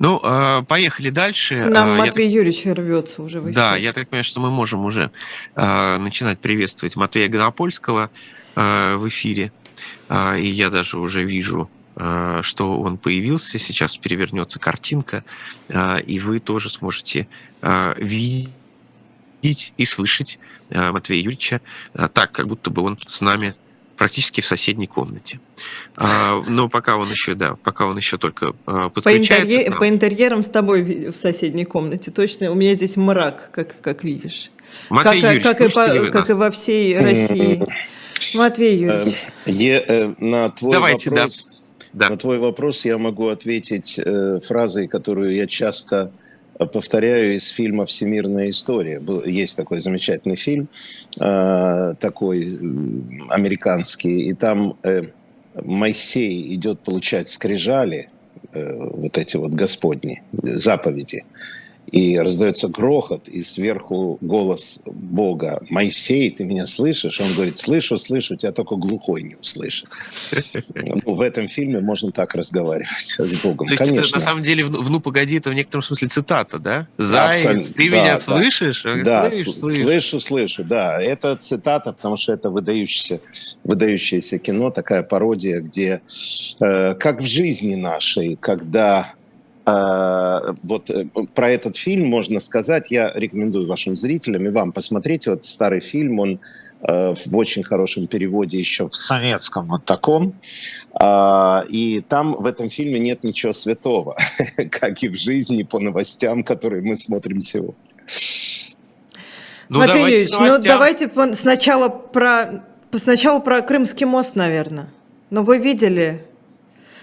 Ну, э, поехали дальше. Нам я Матвей Юрьевич рвется уже в так-. Да, я так понимаю, что мы можем уже э, начинать приветствовать Матвея Гонопольского в эфире. И я даже уже вижу, что он появился. Сейчас перевернется картинка, и вы тоже сможете видеть и слышать Матвея Юрьевича так, как будто бы он с нами практически в соседней комнате. А, Но пока он еще, да, пока он еще только э, По, подключается. интерье- к нам. по интерьерам с тобой в соседней комнате. Точно, у меня здесь мрак, как, как видишь. Матвей как, Юрьевич, как, и по- ли вы как нас? и во всей России. Матвей Э, Юрьевич. е- э, на твой Давайте, да. вопрос, Да. на твой вопрос я могу ответить э, фразой, которую я часто э, повторяю из фильма «Всемирная история». Есть такой замечательный фильм, э, такой американский, и там э, Моисей идет получать скрижали, э, вот эти вот господни, заповеди, и раздается грохот, и сверху голос Бога. «Моисей, ты меня слышишь?» Он говорит, «Слышу, слышу, тебя только глухой не услышит». Ну, в этом фильме можно так разговаривать с Богом. То есть это Конечно. на самом деле в «Ну, погоди» это в некотором смысле цитата, да? Заяц, абсолютно. ты Да, меня да. слышишь? Говорит, Да, слышь, сл- слышь. слышу, слышу, да. Это цитата, потому что это выдающееся, выдающееся кино, такая пародия, где э, как в жизни нашей, когда вот э, про этот фильм можно сказать, я рекомендую вашим зрителям и вам посмотреть вот старый фильм, он э, в очень хорошем переводе еще в советском вот таком, А, и там в этом фильме нет ничего святого, как и в жизни по новостям, которые мы смотрим сегодня. Ну, Матвей давайте Юрьевич, ну давайте сначала про, сначала про Крымский мост, наверное. Но вы видели?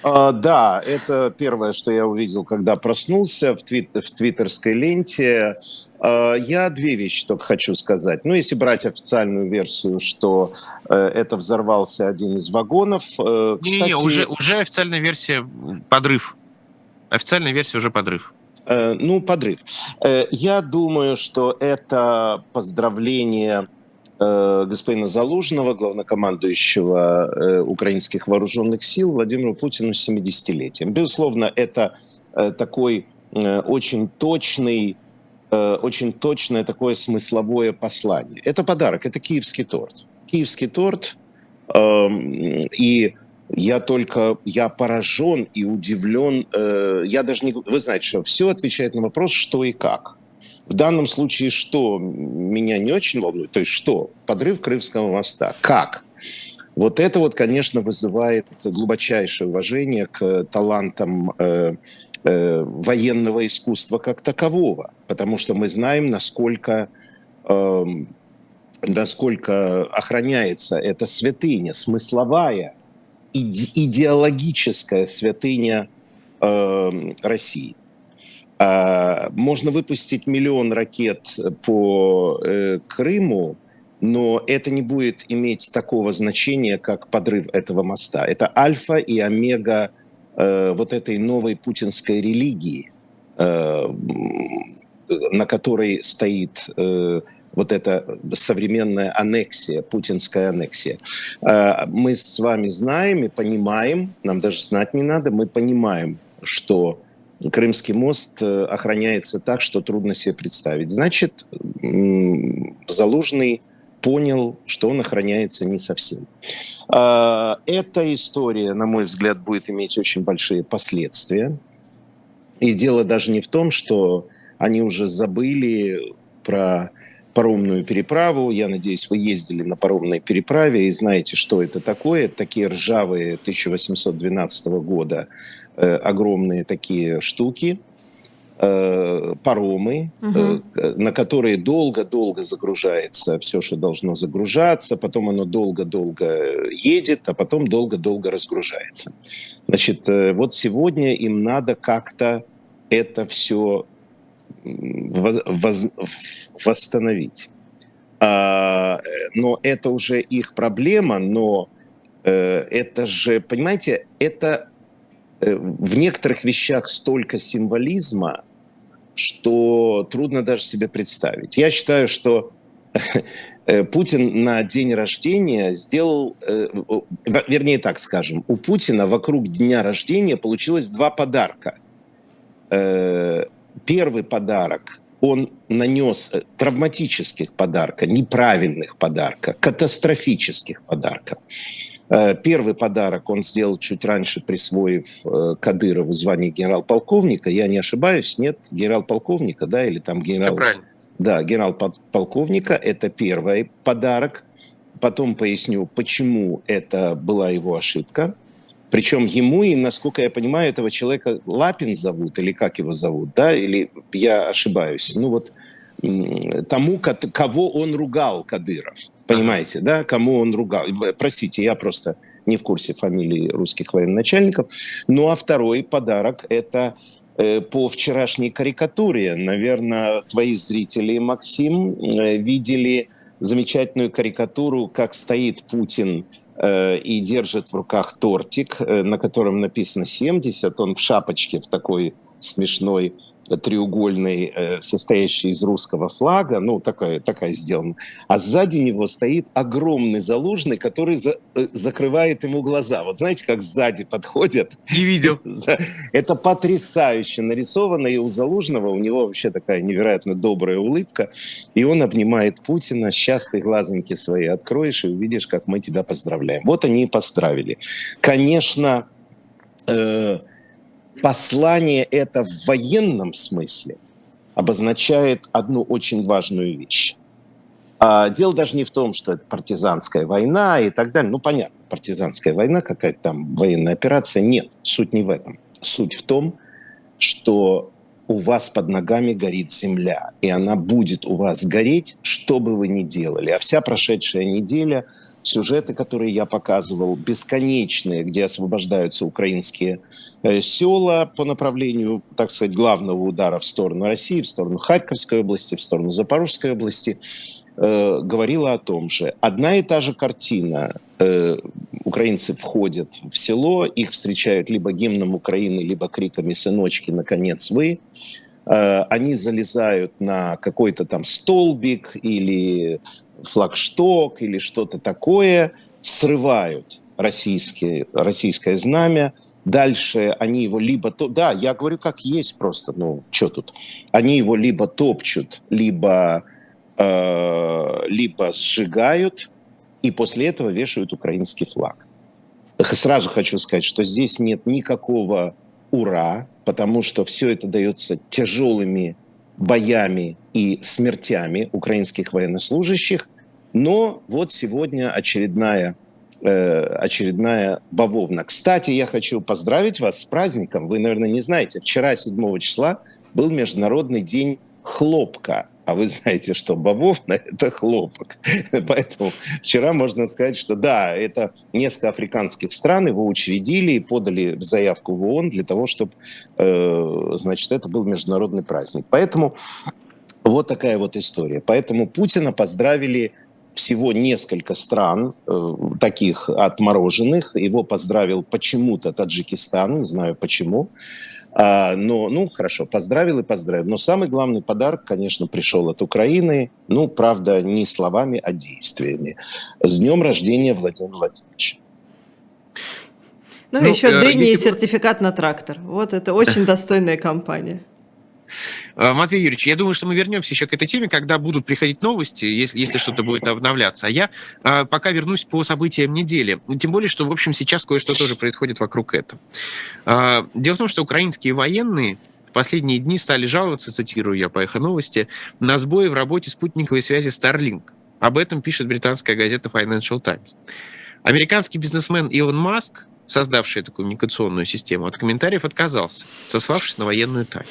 А, да, это первое, что я увидел, когда проснулся в, твит- в твиттерской ленте. А, я две вещи только хочу сказать. Ну, если брать официальную версию, что э, это взорвался один из вагонов. э, Не-не-не, уже, уже официальная версия подрыв. Официальная версия уже подрыв. Э, ну, подрыв. Я думаю, что это поздравление господина Залужного, главнокомандующего э, украинских вооруженных сил, Владимиру Путину с 70-летием. Безусловно, это э, такой э, очень точный, э, очень точное такое смысловое послание. Это подарок, это киевский торт. Киевский торт, эм, и я только, я поражен и удивлен. э, я даже не, вы знаете, что все отвечает на вопрос, что и как. В данном случае, что меня не очень волнует, то есть что? Подрыв Крымского моста. Как? Вот это вот, конечно, вызывает глубочайшее уважение к талантам э, э, военного искусства как такового, потому что мы знаем, насколько, эм, насколько охраняется эта святыня, смысловая, иде- идеологическая святыня э, России. А, Можно выпустить миллион ракет по э, Крыму, но это не будет иметь такого значения, как подрыв этого моста. Это альфа и омега э, вот этой новой путинской религии, э, на которой стоит э, вот эта современная аннексия, путинская аннексия. Э, Мы с вами знаем и понимаем, нам даже знать не надо, мы понимаем, что Крымский мост э, охраняется так, что трудно себе представить. Значит, Залужный понял, что он охраняется не совсем. А, Эта история, на мой взгляд, будет иметь очень большие последствия. И дело даже не в том, что они уже забыли про паромную переправу. Я надеюсь, вы ездили на паромной переправе и знаете, что это такое. Такие ржавые 1812 года э, огромные такие штуки, э, паромы, э, на которые долго-долго загружается все, что должно загружаться, потом оно долго-долго едет, а потом долго-долго разгружается. Значит, э, вот сегодня им надо как-то это все восстановить. А, Но это уже их проблема, но э, это же, понимаете, это в некоторых вещах столько символизма, что трудно даже себе представить. Я считаю, что э, Путин на день рождения сделал, э, вернее так скажем, у Путина вокруг дня рождения получилось два подарка. э, первый подарок он нанес э, травматических подарка, неправильных подарка, катастрофических подарков. Э, первый подарок он сделал чуть раньше, присвоив э, Кадырову звание генерал-полковника. Я не ошибаюсь, нет? Генерал-полковника, да, или там генерал... Все правильно. Да, генерал-полковника – это первый подарок. Потом поясню, почему это была его ошибка. Причем ему, и, насколько я понимаю, этого человека Лапин зовут, или как его зовут, да, или я ошибаюсь. Ну вот тому, кого он ругал, Кадыров. Понимаете, да, кому он ругал. Простите, я просто не в курсе фамилии русских военачальников. Ну а второй подарок – это э, по вчерашней карикатуре. Наверное, твои зрители, Максим, э, видели замечательную карикатуру, как стоит Путин Э, и держит в руках тортик, на котором написано 70. Он в шапочке в такой смешной треугольный, э, состоящий из русского флага, ну, такая, такая сделана. А сзади него стоит огромный залужный, который за, э, закрывает ему глаза. Вот знаете, как сзади подходят? Не видел. Это потрясающе нарисовано, и у Залужного у него вообще такая невероятно добрая улыбка, и он обнимает Путина, сейчас ты глазоньки свои откроешь и увидишь, как мы тебя поздравляем. Вот они и поздравили. Конечно, э, послание это в военном смысле обозначает одну очень важную вещь. А дело даже не в том, что это партизанская война и так далее. Ну, понятно, партизанская война, какая-то там военная операция. Нет, суть не в этом. Суть в том, что у вас под ногами горит земля, и она будет у вас гореть, что бы вы ни делали. А вся прошедшая неделя, сюжеты, которые я показывал, бесконечные, где освобождаются украинские села по направлению, так сказать, главного удара в сторону России, в сторону Харьковской области, в сторону Запорожской области, э, говорила о том же. Одна и та же картина. Э, украинцы входят в село, их встречают либо гимном Украины, либо криками «сыночки, наконец вы!». Э, они залезают на какой-то там столбик или флагшток или что-то такое, срывают российские, российское знамя – Дальше они его либо... Да, я говорю, как есть просто, ну, что тут? Они его либо топчут, либо, э, либо сжигают, и после этого вешают украинский флаг. Сразу хочу сказать, что здесь нет никакого ура, потому что все это дается тяжелыми боями и смертями украинских военнослужащих. Но вот сегодня очередная Э, очередная бавовна. Кстати, я хочу поздравить вас с праздником. Вы, наверное, не знаете, вчера, 7 числа, был Международный день хлопка. А вы знаете, что бавовна – это хлопок. Поэтому вчера можно сказать, что да, это несколько африканских стран его учредили и подали заявку в ООН для того, чтобы, э, значит, это был международный праздник. Поэтому вот такая вот история. Поэтому Путина поздравили всего несколько стран э, таких отмороженных. Его поздравил почему-то Таджикистан, не знаю почему. А, но, ну, хорошо, поздравил и поздравил. Но самый главный подарок, конечно, пришел от Украины. Ну, правда, не словами, а действиями. С днем рождения Владимира Владимировича. Ну, ну еще э, дыни и сертификат на трактор. Вот это очень достойная компания. Э, Матвей Юрьевич, я думаю, что мы вернемся еще к этой теме, когда будут приходить новости, если, если что-то будет обновляться. А я а, пока вернусь по событиям недели. Тем более, что, в общем, сейчас кое-что тоже происходит вокруг этого. А, дело в том, что украинские военные последние дни стали жаловаться, цитирую я по эхо новости, на сбои в работе спутниковой связи Starlink. Об этом пишет британская газета Financial Times. Американский бизнесмен Илон Маск создавший эту коммуникационную систему, от комментариев отказался, сославшись на военную тайну.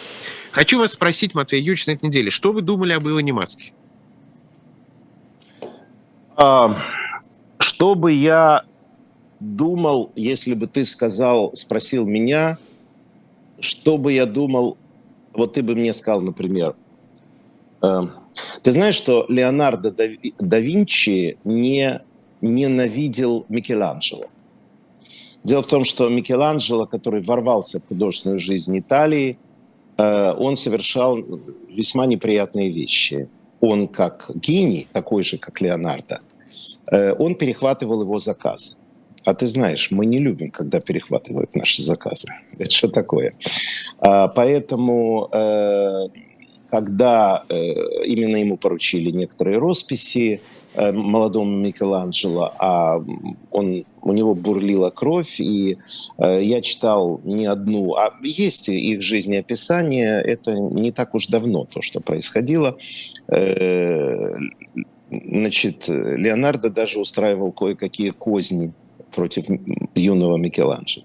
Хочу вас спросить, Матвей Юрьевич, на этой неделе, что вы думали об Илоне Маске? А, что бы я думал, если бы ты сказал, спросил меня, что бы я думал, вот ты бы мне сказал, например, э, ты знаешь, что Леонардо да Винчи не ненавидел Микеланджело? Дело в том, что Микеланджело, который ворвался в художественную жизнь Италии, э, он совершал весьма неприятные вещи. Он как гений, такой же, как Леонардо, э, он перехватывал его заказы. А ты знаешь, мы не любим, когда перехватывают наши заказы. Это что такое? А, поэтому, э, когда именно ему поручили некоторые росписи, молодому Микеланджело, а он, у него бурлила кровь, и э, я читал не одну, а есть их жизнеописание, это не так уж давно то, что происходило. Э, значит, Леонардо даже устраивал кое-какие козни против юного Микеланджело.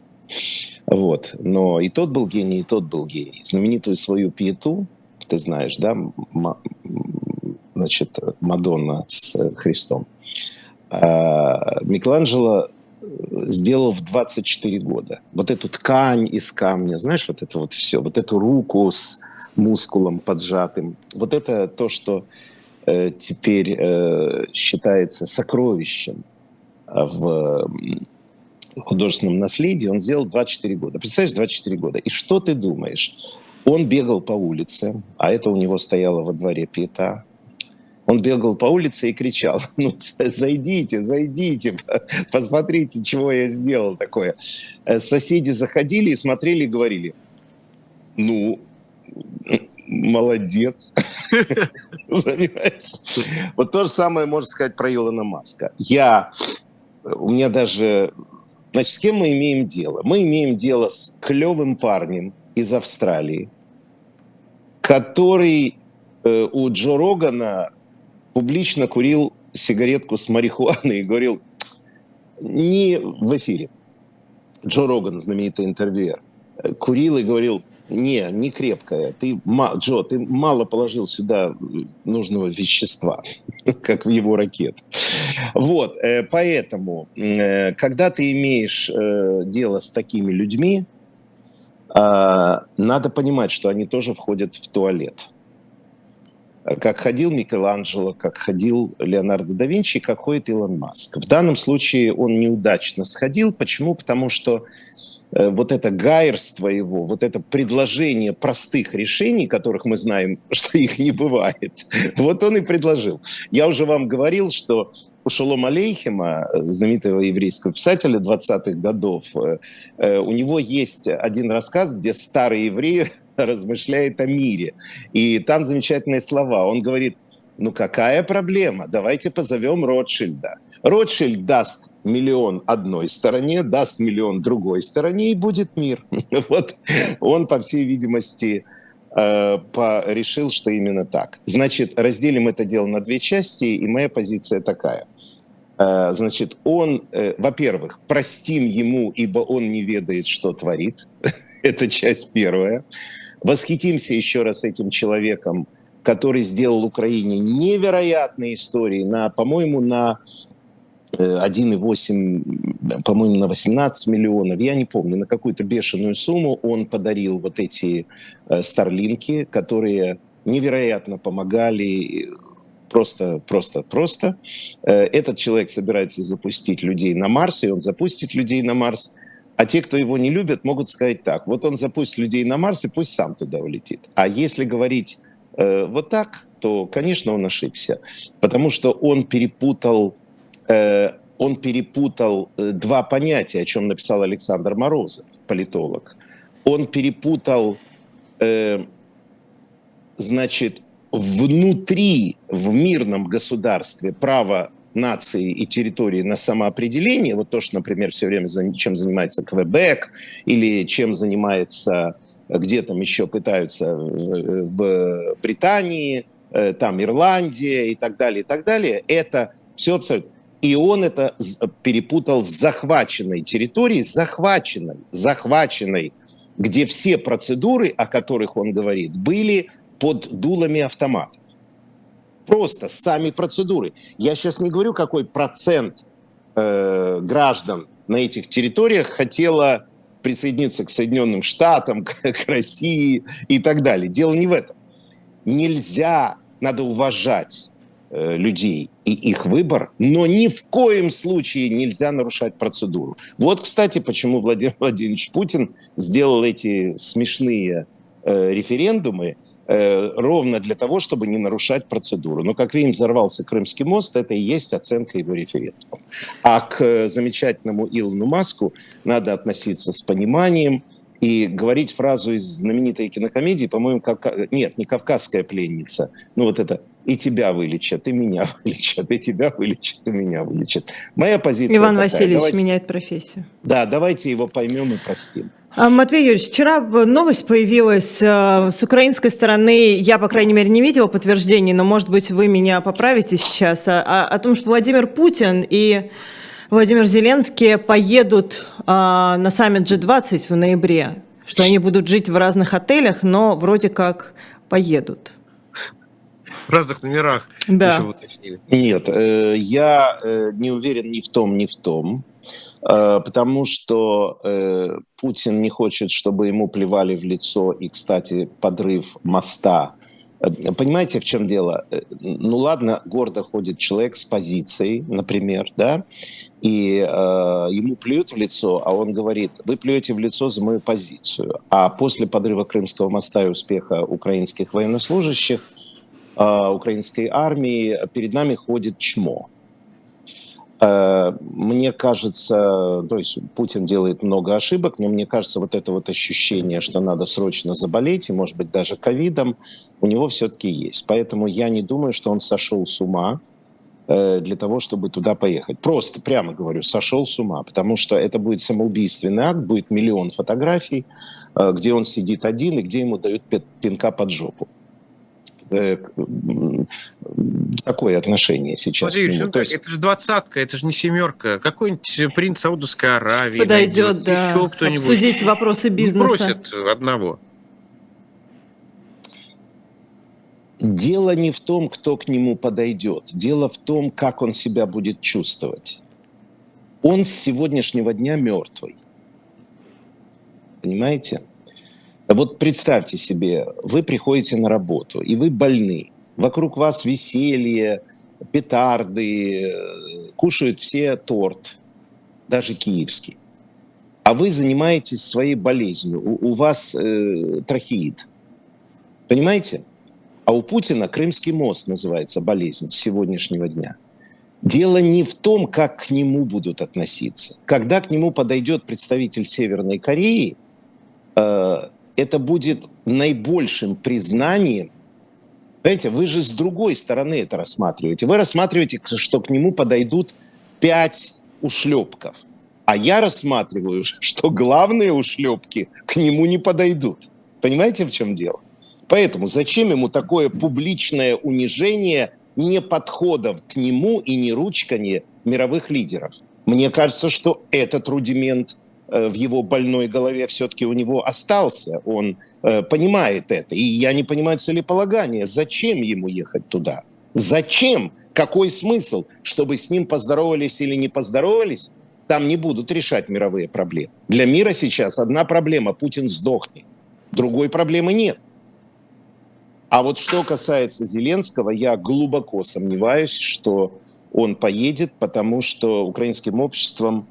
Вот. Но и тот был гений, и тот был гений. Знаменитую свою пьету, ты знаешь, да, значит, Мадонна с Христом. А, Микеланджело сделал в 24 года. Вот эту ткань из камня, знаешь, вот это вот все, вот эту руку с мускулом поджатым. Вот это то, что э, теперь э, считается сокровищем в художественном наследии, он сделал 24 года. Представляешь, 24 года. И что ты думаешь? Он бегал по улице, а это у него стояло во дворе пьета, он бегал по улице и кричал, ну, зайдите, зайдите, посмотрите, чего я сделал такое. Э, соседи заходили и смотрели и говорили, ну, молодец. Вот то же самое можно сказать про Илона Маска. Я, у меня даже, значит, с кем мы имеем дело? Мы имеем дело с клевым парнем из Австралии, который э, у Джо Рогана публично курил сигаретку с марихуаной и говорил не в эфире. Джо Роган, знаменитый интервьюер, курил и говорил, не, не крепкая. Ты, Джо, ты мало положил сюда нужного вещества, как в его ракет. Вот, э, поэтому, э, когда ты имеешь э, дело с такими людьми, надо понимать, что они тоже входят в туалет как ходил Микеланджело, как ходил Леонардо да Винчи, как ходит Илон Маск. В данном случае он неудачно сходил. Почему? Потому что э, вот это гайерство его, вот это предложение простых решений, которых мы знаем, что их не бывает, вот он и предложил. Я уже вам говорил, что у Шолома Алейхема, знаменитого еврейского писателя 20-х годов, э, э, у него есть один рассказ, где старый еврей размышляет о мире. И там замечательные слова. Он говорит, ну какая проблема? Давайте позовем Ротшильда. Ротшильд даст миллион одной стороне, даст миллион другой стороне, и будет мир. Вот он, по всей видимости, э, решил, что именно так. Значит, разделим это дело на две части, и моя позиция такая. Э, значит, он, э, во-первых, простим ему, ибо он не ведает, что творит. это часть первая восхитимся еще раз этим человеком, который сделал Украине невероятные истории на, по-моему, на 1,8, э, по-моему, на 18 миллионов, я не помню, на какую-то бешеную сумму он подарил вот эти э, старлинки, которые невероятно помогали просто, просто, просто. Э, этот человек собирается запустить людей на Марс, и он запустит людей на Марс. А те, кто его не любят, могут сказать так. Вот он запустит людей на Марс, и пусть сам туда улетит. А если говорить э, вот так, то, конечно, он ошибся. Потому что он перепутал, э, он перепутал э, два понятия, о чем написал Александр Морозов, политолог. Он перепутал, э, значит, внутри, в мирном государстве право нации и территории на самоопределение, вот то, что, например, все время чем занимается Квебек или чем занимается, где там еще пытаются в, в Британии, э, там Ирландия и так далее, и так далее, это все абсолютно. И он это перепутал с захваченной территорией, захваченной, захваченной, где все процедуры, о которых он говорит, были под дулами автоматов. Просто сами процедуры. Я сейчас не говорю, какой процент э, граждан на этих территориях хотела присоединиться к Соединенным Штатам, к, к России и так далее. Дело не в этом. Нельзя, надо уважать э, людей и их выбор, но ни в коем случае нельзя нарушать процедуру. Вот, кстати, почему Владимир Владимирович Путин сделал эти смешные э, референдумы ровно для того, чтобы не нарушать процедуру. Но как видим, взорвался Крымский мост, это и есть оценка его референдума. А к э, замечательному Илону Маску надо относиться с пониманием, и говорить фразу из знаменитой кинокомедии, по-моему, Кавка... нет, не «Кавказская пленница», ну вот это «и тебя вылечат, и меня вылечат, и тебя вылечат, и меня вылечат». Моя позиция Иван такая. Васильевич давайте... меняет профессию. Да, давайте его поймем и простим. А, Матвей Юрьевич, вчера новость появилась э, с украинской стороны, я, по крайней мере, не видела подтверждений, но, может быть, вы меня поправите сейчас, о, о том, что Владимир Путин и Владимир Зеленский поедут а, на саммит G20 в ноябре, что они будут жить в разных отелях, но вроде как поедут. В разных номерах. Да. Нет, э, я э, не уверен ни в том, ни в том, э, потому что э, Путин не хочет, чтобы ему плевали в лицо, и, кстати, подрыв моста понимаете, в чем дело? Ну ладно, гордо ходит человек с позицией, например, да, и э, ему плюют в лицо, а он говорит, вы плюете в лицо за мою позицию. А после подрыва Крымского моста и успеха украинских военнослужащих, украинской армии, перед нами ходит чмо. Э, мне кажется, то есть Путин делает много ошибок, но мне кажется, вот это вот ощущение, что надо срочно заболеть, и, может быть, даже ковидом, у него все-таки есть. Поэтому я не думаю, что он сошел с ума э, для того, чтобы туда поехать. Просто, прямо говорю, сошел с ума, потому что это будет самоубийственный акт, будет миллион фотографий, э, где он сидит один и где ему дают пинка под жопу э, такое отношение сейчас. Смотри, ну, есть... это же двадцатка, это же не семерка. Какой-нибудь принц Саудовской Аравии подойдет, найдет, да. еще кто-нибудь. Обсудить вопросы бизнеса. Не просят одного. Дело не в том, кто к нему подойдет. Дело в том, как он себя будет чувствовать. Он с сегодняшнего дня мертвый. Понимаете? Вот представьте себе, вы приходите на работу, и вы больны. Вокруг вас веселье, петарды, кушают все торт, даже киевский. А вы занимаетесь своей болезнью, у, у вас э, трахеид. Понимаете? А у Путина Крымский мост называется болезнь сегодняшнего дня. Дело не в том, как к нему будут относиться. Когда к нему подойдет представитель Северной Кореи, э, это будет наибольшим признанием. Понимаете, вы же с другой стороны это рассматриваете. Вы рассматриваете, что к нему подойдут пять ушлепков. А я рассматриваю, что главные ушлепки к нему не подойдут. Понимаете, в чем дело? Поэтому зачем ему такое публичное унижение не подходов к нему и не ручканье мировых лидеров? Мне кажется, что этот рудимент в его больной голове все-таки у него остался. Он э, понимает это. И я не понимаю целеполагания. Зачем ему ехать туда? Зачем? Какой смысл? Чтобы с ним поздоровались или не поздоровались? Там не будут решать мировые проблемы. Для мира сейчас одна проблема – Путин сдохнет. Другой проблемы нет. А вот что касается Зеленского, я глубоко сомневаюсь, что он поедет, потому что украинским обществом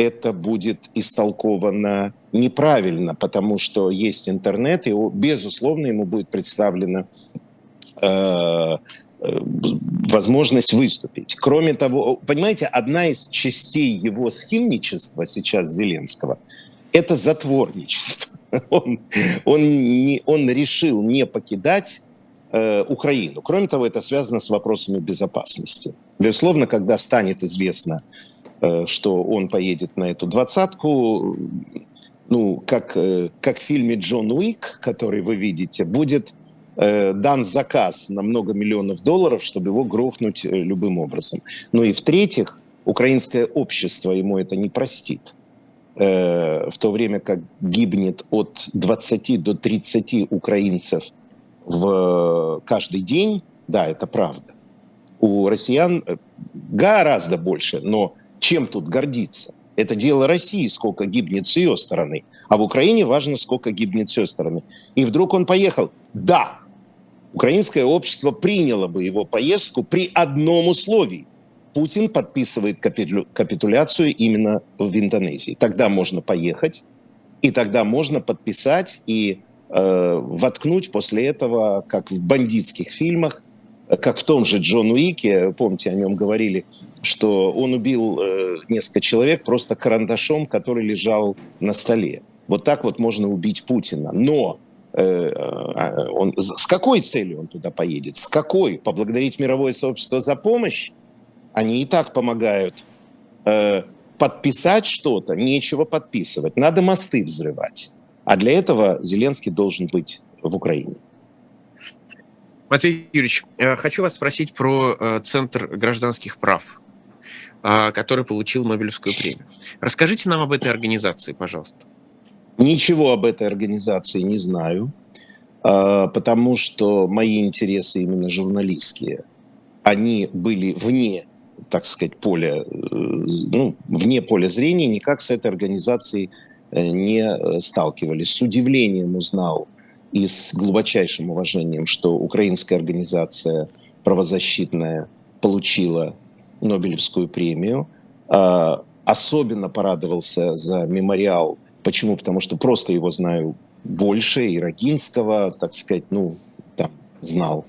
это будет истолковано неправильно, потому что есть интернет, и, безусловно, ему будет представлена э, э, возможность выступить. Кроме того, понимаете, одна из частей его схимничества сейчас Зеленского – это затворничество. Он, он, не, он решил не покидать э, Украину. Кроме того, это связано с вопросами безопасности. Безусловно, когда станет известно, что он поедет на эту двадцатку, ну, как, э, как в фильме «Джон Уик», который вы видите, будет э, дан заказ на много миллионов долларов, чтобы его грохнуть э, любым образом. Ну и в-третьих, украинское общество ему это не простит в то время как гибнет от 20 до 30 украинцев в каждый день, да, это правда. У россиян э, гораздо больше, но чем тут гордиться? Это дело России, сколько гибнет с ее стороны. А в Украине важно, сколько гибнет с ее стороны. И вдруг он поехал. Да, украинское общество приняло бы его поездку при одном условии. Путин подписывает капитуляцию именно в Индонезии. Тогда можно поехать, и тогда можно подписать и воткнуть после этого, как в бандитских фильмах, как в том же Джон Уике, помните, о нем говорили, что он убил несколько человек просто карандашом, который лежал на столе. Вот так вот можно убить Путина. Но он, с какой целью он туда поедет? С какой? Поблагодарить мировое сообщество за помощь? Они и так помогают подписать что-то, нечего подписывать. Надо мосты взрывать. А для этого Зеленский должен быть в Украине. Матвей Юрьевич, э, хочу вас спросить про э, Центр гражданских прав, э, который получил Нобелевскую премию. Расскажите нам об этой организации, пожалуйста. Ничего об этой организации не знаю, потому что мои интересы именно журналистские, они были вне так сказать, поля, ну, вне поля зрения, никак с этой организацией не сталкивались. С удивлением узнал и с глубочайшим уважением, что украинская организация правозащитная получила Нобелевскую премию. А, особенно порадовался за мемориал. Почему? Потому что просто его знаю больше, и так сказать, ну, там, знал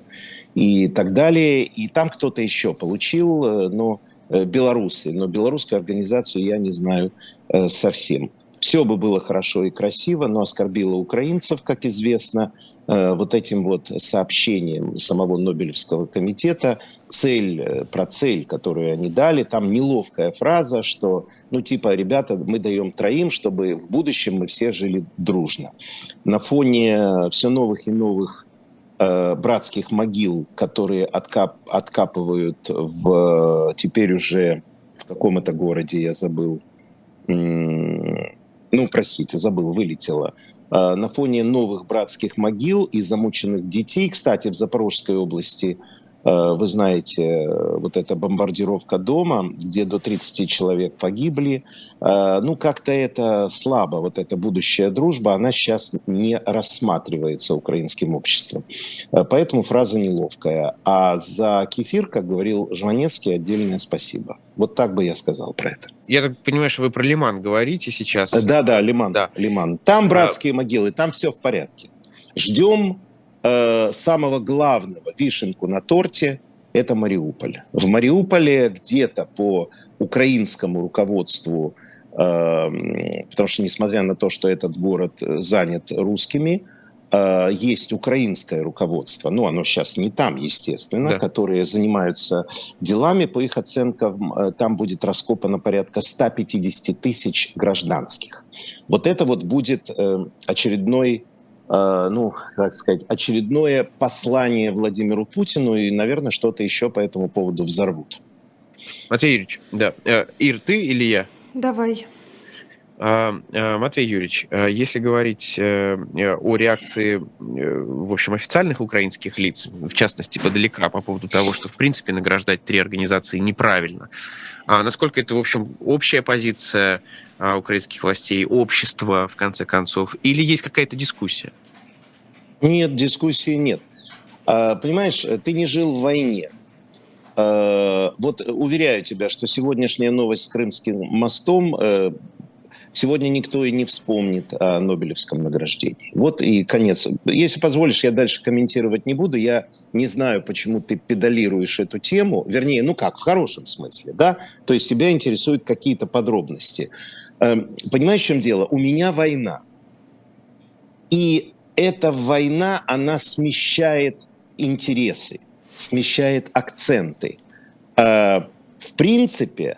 и так далее. И там кто-то еще получил, э, но э, белорусы. Но белорусскую организацию я не знаю э, совсем. Все бы было хорошо и красиво, но оскорбило украинцев, как известно, вот этим вот сообщением самого Нобелевского комитета. Цель, про цель, которую они дали, там неловкая фраза, что, ну, типа, ребята, мы даем троим, чтобы в будущем мы все жили дружно. На фоне все новых и новых Э, братских могил, которые откап, откапывают в теперь уже в каком это городе я забыл, ну простите, забыл, вылетело. Э, на фоне новых братских могил и замученных детей, кстати, в Запорожской области вы знаете, вот эта бомбардировка дома, где до 30 человек погибли, э, ну, как-то это слабо, вот эта будущая дружба, она сейчас не рассматривается украинским обществом. Э, поэтому фраза неловкая. А за кефир, как говорил Жванецкий, отдельное спасибо. Вот так бы я сказал про это. Я так понимаю, что вы про Лиман говорите сейчас. Да, да, Лиман. Да. Лиман. Там братские могилы, там все в порядке. Ждем э, самого главного, вишенку на торте, это Мариуполь. В Мариуполе где-то по украинскому руководству, э, потому что несмотря на то, что этот город занят русскими, э, есть украинское руководство, ну оно сейчас не там, естественно, да. которые занимаются делами, по их оценкам, э, там будет раскопано порядка 150 тысяч гражданских. Вот это вот будет э, очередной ну, как сказать, очередное послание Владимиру Путину и, наверное, что-то еще по этому поводу взорвут. Матвей Юрьевич, да. Э, Ир, ты или я? Давай. А, а, Матвей Юрьевич, э, если говорить о реакции, в общем, официальных украинских лиц, в частности, подалека, по поводу того, что, в принципе, награждать три организации неправильно, а насколько это, в общем, общая позиция украинских властей, общества, в конце концов, или есть какая-то дискуссия? Нет, дискуссии нет. А, понимаешь, ты не жил в войне. А, вот уверяю тебя, что сегодняшняя новость с Крымским мостом э, сегодня никто и не вспомнит о Нобелевском награждении. Вот и конец. Если позволишь, я дальше комментировать не буду. Я не знаю, почему ты педалируешь эту тему. Вернее, ну как, в хорошем смысле, да? То есть тебя интересуют какие-то подробности. Эм, понимаешь, в чем дело? У меня война. И эта война, она смещает интересы, смещает акценты. А, в принципе,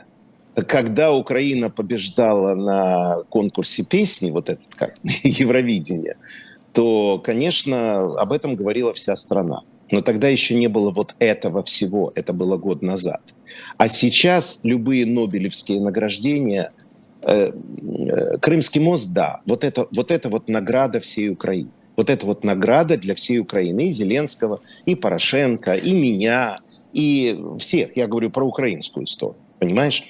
когда Украина побеждала на конкурсе песни, вот этот как Евровидение, то, конечно, об этом говорила вся страна. Но тогда еще не было вот этого всего, это было год назад. А сейчас любые Нобелевские награждения, э, э, Крымский мост, да, вот это, вот это вот награда всей Украины. Вот это вот награда для всей Украины, и Зеленского, и Порошенко, и меня, и всех. Я говорю про украинскую историю, понимаешь?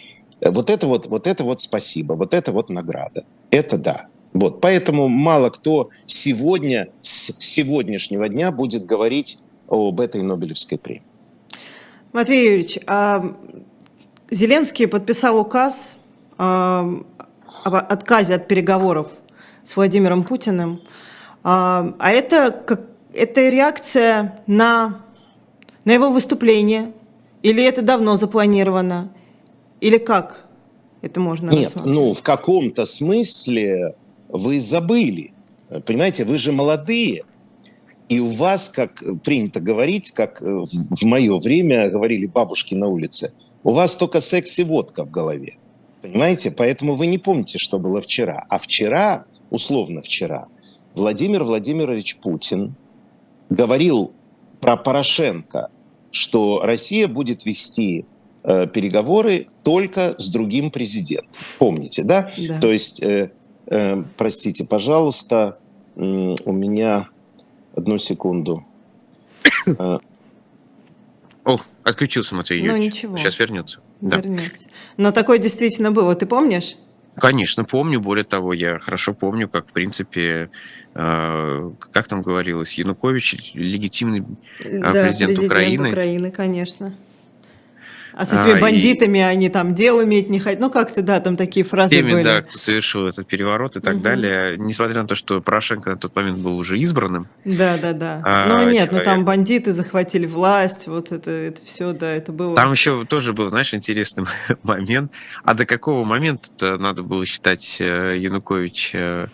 Вот это вот, вот это вот спасибо, вот это вот награда. Это да. Вот, поэтому мало кто сегодня, с сегодняшнего дня будет говорить об этой Нобелевской премии. Матвей Юрьевич, а Зеленский подписал указ а, об отказе от переговоров с Владимиром Путиным. А, а это, как, это реакция на, на его выступление? Или это давно запланировано? Или как это можно Нет, ну в каком-то смысле вы забыли. Понимаете, вы же молодые. И у вас, как принято говорить, как в мое время говорили бабушки на улице, у вас только секс и водка в голове. Понимаете? Поэтому вы не помните, что было вчера. А вчера, условно вчера, Владимир Владимирович Путин говорил про Порошенко, что Россия будет вести э, переговоры только с другим президентом. Помните, да? да. То есть, э, э, простите, пожалуйста, э, у меня одну секунду. Э, О, отключился Матвей ну, Юрьевич. Ну ничего. Сейчас вернется. Вернется. Да. Но такое действительно было, ты помнишь? Конечно, помню. Более того, я хорошо помню, как, в принципе, э, как там говорилось, Янукович легитимный э, да, президент, президент Украины. Украины, конечно. А со своими а, бандитами и... они там дел иметь не хотят. Ну, как-то, да, там такие фразы теми, были. да, кто совершил этот переворот и так угу. далее. Несмотря на то, что Порошенко на тот момент был уже избранным. Да, да, да. А, ну, нет, человек... ну там бандиты захватили власть, вот это, это все, да, это было... Там еще тоже был, знаешь, интересный момент. А до какого момента надо было считать э, Янукович Э,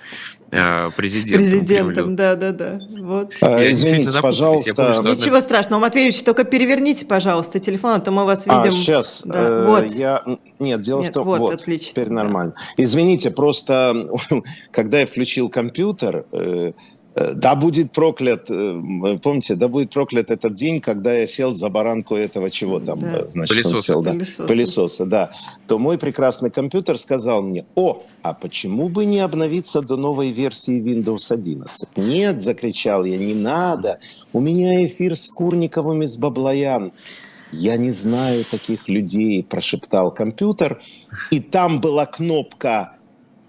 президентом. Президентом, да, да, да. Вот. А, извините, запуталась, пожалуйста. Помню, Ничего одна... страшного, Матвеевич, только переверните, пожалуйста, телефон, а то мы вас видим. А, сейчас. Да. Э, вот. Я... Нет, дело Нет, в том, вот, вот отлично. теперь нормально. Да. Извините, просто когда я включил компьютер, э, Э, да будет проклят, э, помните, да будет проклят этот день, когда я сел за баранку этого чего там, да. Э, значит, пылесоса. он сел, да, пылесоса. пылесоса, да, то мой прекрасный компьютер сказал мне, о, а почему бы не обновиться до новой версии Windows 11? Нет, закричал я, не надо, у меня эфир с Курниковым из Баблоян. Я не знаю таких людей, прошептал компьютер, и там была кнопка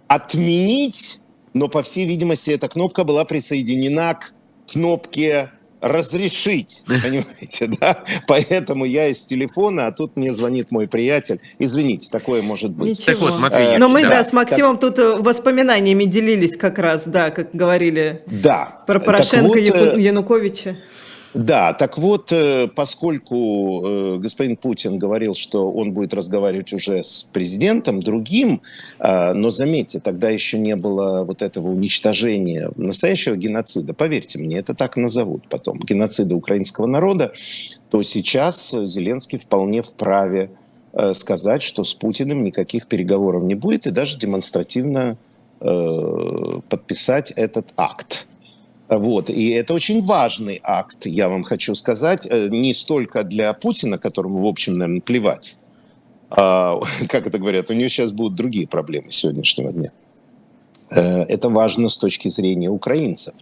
«Отменить», но, по всей видимости, эта кнопка была присоединена к кнопке разрешить, понимаете, да? Поэтому я из телефона, а тут мне звонит мой приятель. Извините, такое может быть. Ничего. Так вот, Матвей, Но мы, да, да с Максимом так... тут э, воспоминаниями делились как раз, да, как говорили. Да. Про Порошенко, вот, э, Януковича. Да, так вот, э, поскольку э, господин Путин говорил, что он будет разговаривать уже с президентом другим, э, но заметьте, тогда еще не было вот этого уничтожения настоящего геноцида, поверьте мне, это так назовут потом, геноцида украинского народа, то сейчас Зеленский вполне вправе сказать, что с Путиным никаких переговоров не будет и даже демонстративно подписать этот акт. Вот. И это очень важный акт, я вам хочу сказать, э, не столько для Путина, которому, в общем, наверное, плевать, а, как это говорят, у него сейчас будут другие проблемы сегодняшнего дня. Э, это важно с точки зрения украинцев.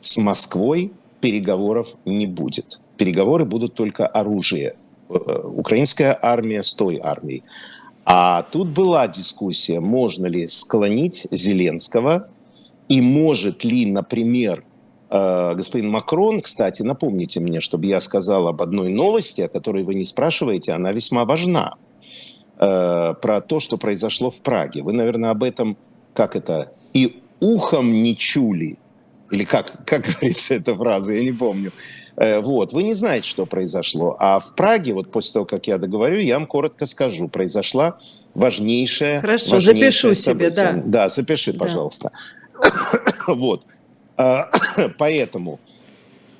С Москвой переговоров не будет. Переговоры будут только оружие. Э, украинская армия с той армией. А тут была дискуссия, можно ли склонить Зеленского и может ли, например, э, господин Макрон, кстати, напомните мне, чтобы я сказал об одной новости, о которой вы не спрашиваете, она весьма важна, э, про то, что произошло в Праге. Вы, наверное, об этом, как это, и ухом не чули, или как, как говорится эта фраза, я не помню. Э, вот, вы не знаете, что произошло. А в Праге, вот после того, как я договорю, я вам коротко скажу, произошла важнейшая Хорошо, важнейшее запишу событие. себе, да. Да, запиши, да. Вот. А, поэтому,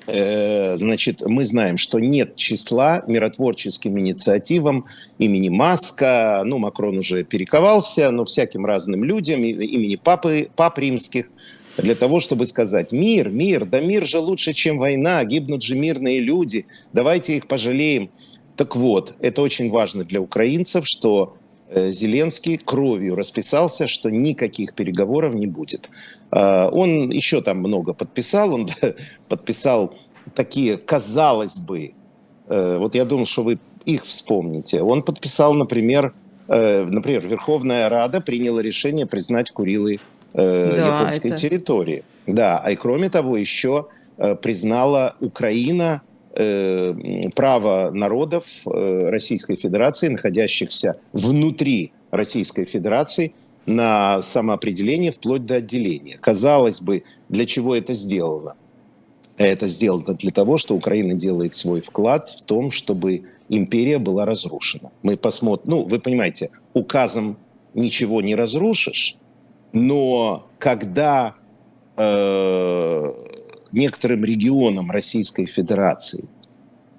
э, значит, мы знаем, что нет числа миротворческим инициативам имени Маска, ну, Макрон уже перековался, но всяким разным людям, имени папы, пап римских, для того, чтобы сказать «мир, мир, да мир же лучше, чем война, гибнут же мирные люди, давайте их пожалеем». Так вот, это очень важно для украинцев, что Зеленский кровью расписался, что никаких переговоров не будет. А, он еще там много подписал, он подписал такие, казалось бы, э, вот я думал, что вы их вспомните. Он подписал, например, э, например, Верховная Рада приняла решение признать Курилы да, японской это... территории. Да, а и кроме того еще признала Украина Э, право народов э, Российской Федерации, находящихся внутри Российской Федерации, на самоопределение вплоть до отделения. Казалось бы, для чего это сделано? Это сделано для того, что Украина делает свой вклад в том, чтобы империя была разрушена. Мы посмотрим, ну, вы понимаете, указом ничего не разрушишь, но когда э, некоторым регионам Российской Федерации,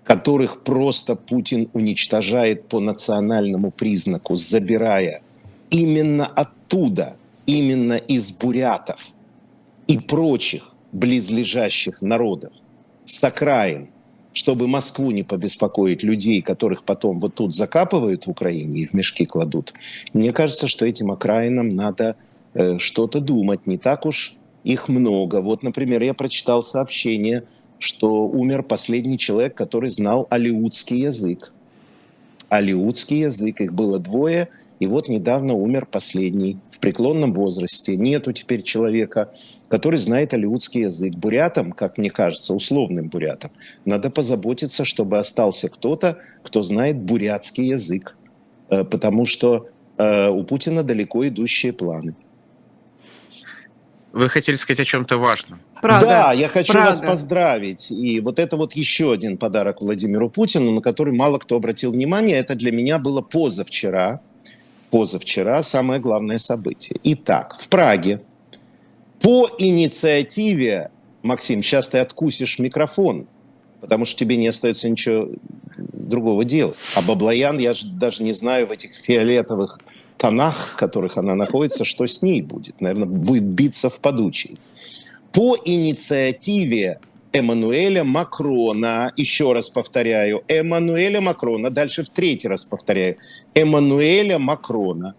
которых просто Путин уничтожает по национальному признаку, забирая именно оттуда, именно из бурятов и прочих близлежащих народов, с окраин, чтобы Москву не побеспокоить людей, которых потом вот тут закапывают в Украине и в мешки кладут, мне кажется, что этим окраинам надо э, что-то думать. Не так уж их много. Вот, например, я прочитал сообщение, что умер последний человек, который знал алиутский язык. Алиутский язык, их было двое, и вот недавно умер последний в преклонном возрасте. Нету теперь человека, который знает алиутский язык. Бурятам, как мне кажется, условным бурятам, надо позаботиться, чтобы остался кто-то, кто знает бурятский язык, э, потому что э, у Путина далеко идущие планы. Вы хотели сказать о чем-то важном. Прага. Да, я хочу Прага. вас поздравить. И вот это вот еще один подарок Владимиру Путину, на который мало кто обратил внимание. Это для меня было позавчера. Позавчера самое главное событие. Итак, в Праге по инициативе, Максим, сейчас ты откусишь микрофон, потому что тебе не остается ничего другого делать. А Баблоян, я же даже не знаю в этих фиолетовых тонах, в которых она находится, что с ней будет. Наверное, будет биться в подучий. По инициативе Эммануэля Макрона, еще раз повторяю, Эммануэля Макрона, дальше в третий раз повторяю, Эммануэля Макрона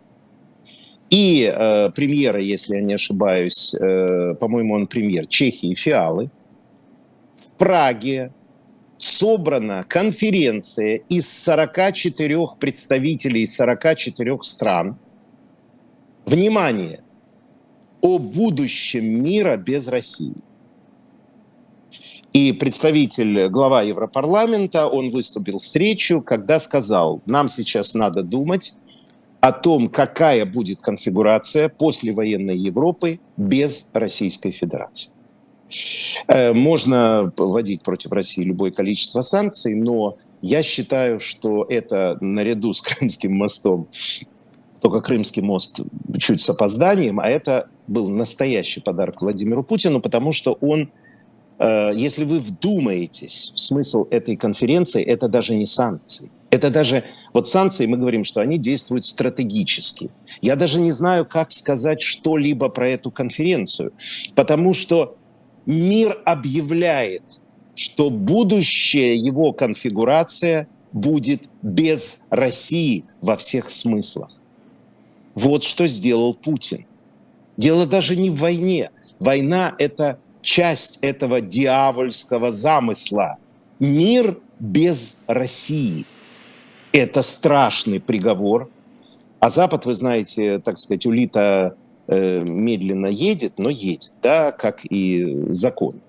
и э, премьера, если я не ошибаюсь, э, по-моему, он премьер Чехии Фиалы, в Праге собрана конференция из 44 представителей 44 стран. Внимание! О будущем мира без России. И представитель, глава Европарламента, он выступил с речью, когда сказал, нам сейчас надо думать о том, какая будет конфигурация послевоенной Европы без Российской Федерации. Э, можно вводить против России любое количество санкций, но я считаю, что это наряду с Крымским мостом, только Крымский мост чуть с опозданием, а это был настоящий подарок Владимиру Путину, потому что он, э, если вы вдумаетесь в смысл этой конференции, это даже не санкции. Это даже, вот санкции, мы говорим, что они действуют стратегически. Я даже не знаю, как сказать что-либо про эту конференцию, потому что мир объявляет, что будущая его конфигурация будет без России во всех смыслах. Вот что сделал Путин. Дело даже не в войне. Война – это часть этого дьявольского замысла. Мир без России – это страшный приговор. А Запад, вы знаете, так сказать, улита медленно едет, но едет, да, как и закон.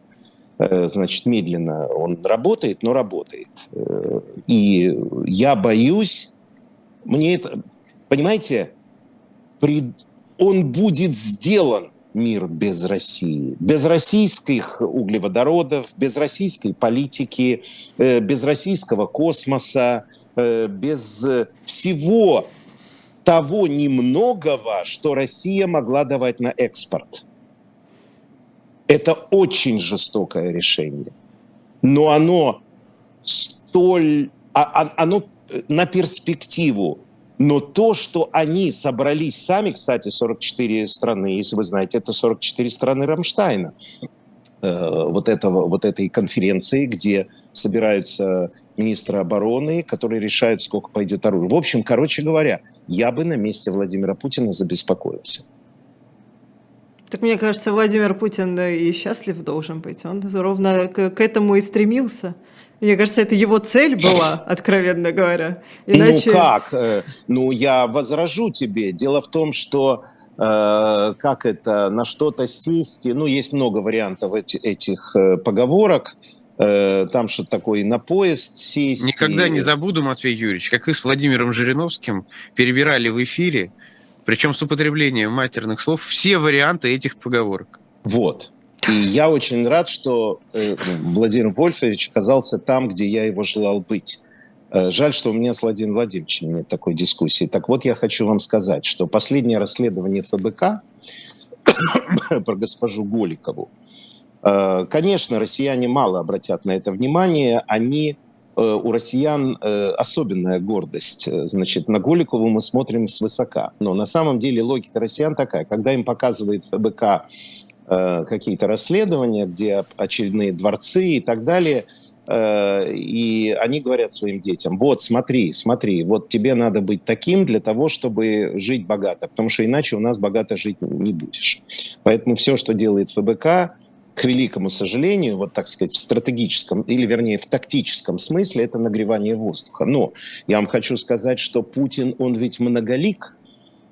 Э, значит, медленно он работает, но работает. Э, и я боюсь, мне это, понимаете, при, он будет сделан мир без России, без российских углеводородов, без российской политики, без российского космоса, без всего того немногого, что Россия могла давать на экспорт. Это очень жестокое решение. Но оно столь... А, а, оно на перспективу. Но то, что они собрались сами, кстати, 44 страны, если вы знаете, это 44 страны Рамштайна, э, вот, этого, вот этой конференции, где собираются министры обороны, которые решают, сколько пойдет оружия. В общем, короче говоря, я бы на месте Владимира Путина забеспокоился. Так мне кажется, Владимир Путин и счастлив должен быть. Он ровно к, к этому и стремился. Мне кажется, это его цель была, откровенно говоря. Иначе... Ну как? Э, ну я возражу тебе. Дело в том, что э, как это на что-то сесть. Ну есть много вариантов этих, этих э, поговорок. Э, там что-то такое на поезд сесть. Никогда и... не забуду, Матвей Юрьевич, как вы с Владимиром Жириновским перебирали в эфире Причем с употреблением матерных слов все варианты этих поговорок. Вот. И я очень рад, что э, Владимир Вольфович оказался там, где я его желал быть. Э, жаль, что у меня с Владимиром Владимировичем нет такой дискуссии. Так вот, я хочу вам сказать, что последнее расследование ФБК про госпожу Голикову, конечно, россияне мало обратят на это внимание, они э, у россиян особенная гордость. Значит, на Голикову мы смотрим свысока. Но на самом деле логика россиян такая. Когда им показывает ФБК какие-то расследования, где очередные дворцы и так далее – Э, и они говорят своим детям, вот смотри, смотри, вот тебе надо быть таким для того, чтобы жить богато, потому что иначе у нас богато жить не будешь. Поэтому все, что делает ФБК, к великому сожалению, вот так сказать, в стратегическом, или вернее в тактическом смысле, это нагревание воздуха. Но я вам хочу сказать, что Путин, он ведь многолик,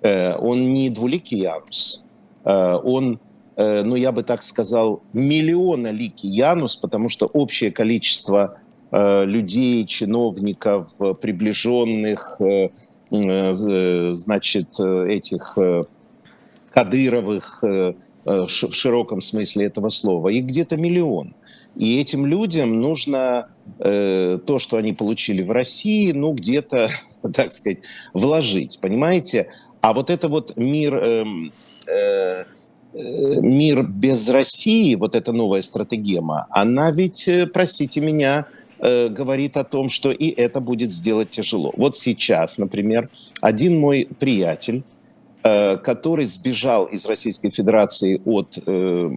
э, он не двуликий Янус, э, он Э, ну, я бы так сказал, миллиона лики Янус, потому что общее количество людей, чиновников, приближенных, значит, этих Кадыровых в широком смысле этого слова, их где-то миллион. И этим людям нужно то, что они получили в России, ну, где-то, так сказать, вложить, понимаете? А вот это вот мир эм, Э, мир без России, вот эта новая стратегема, она ведь, э, простите меня, э, говорит о том, что и это будет сделать тяжело. Вот сейчас, например, один мой приятель, который сбежал из Российской Федерации от э,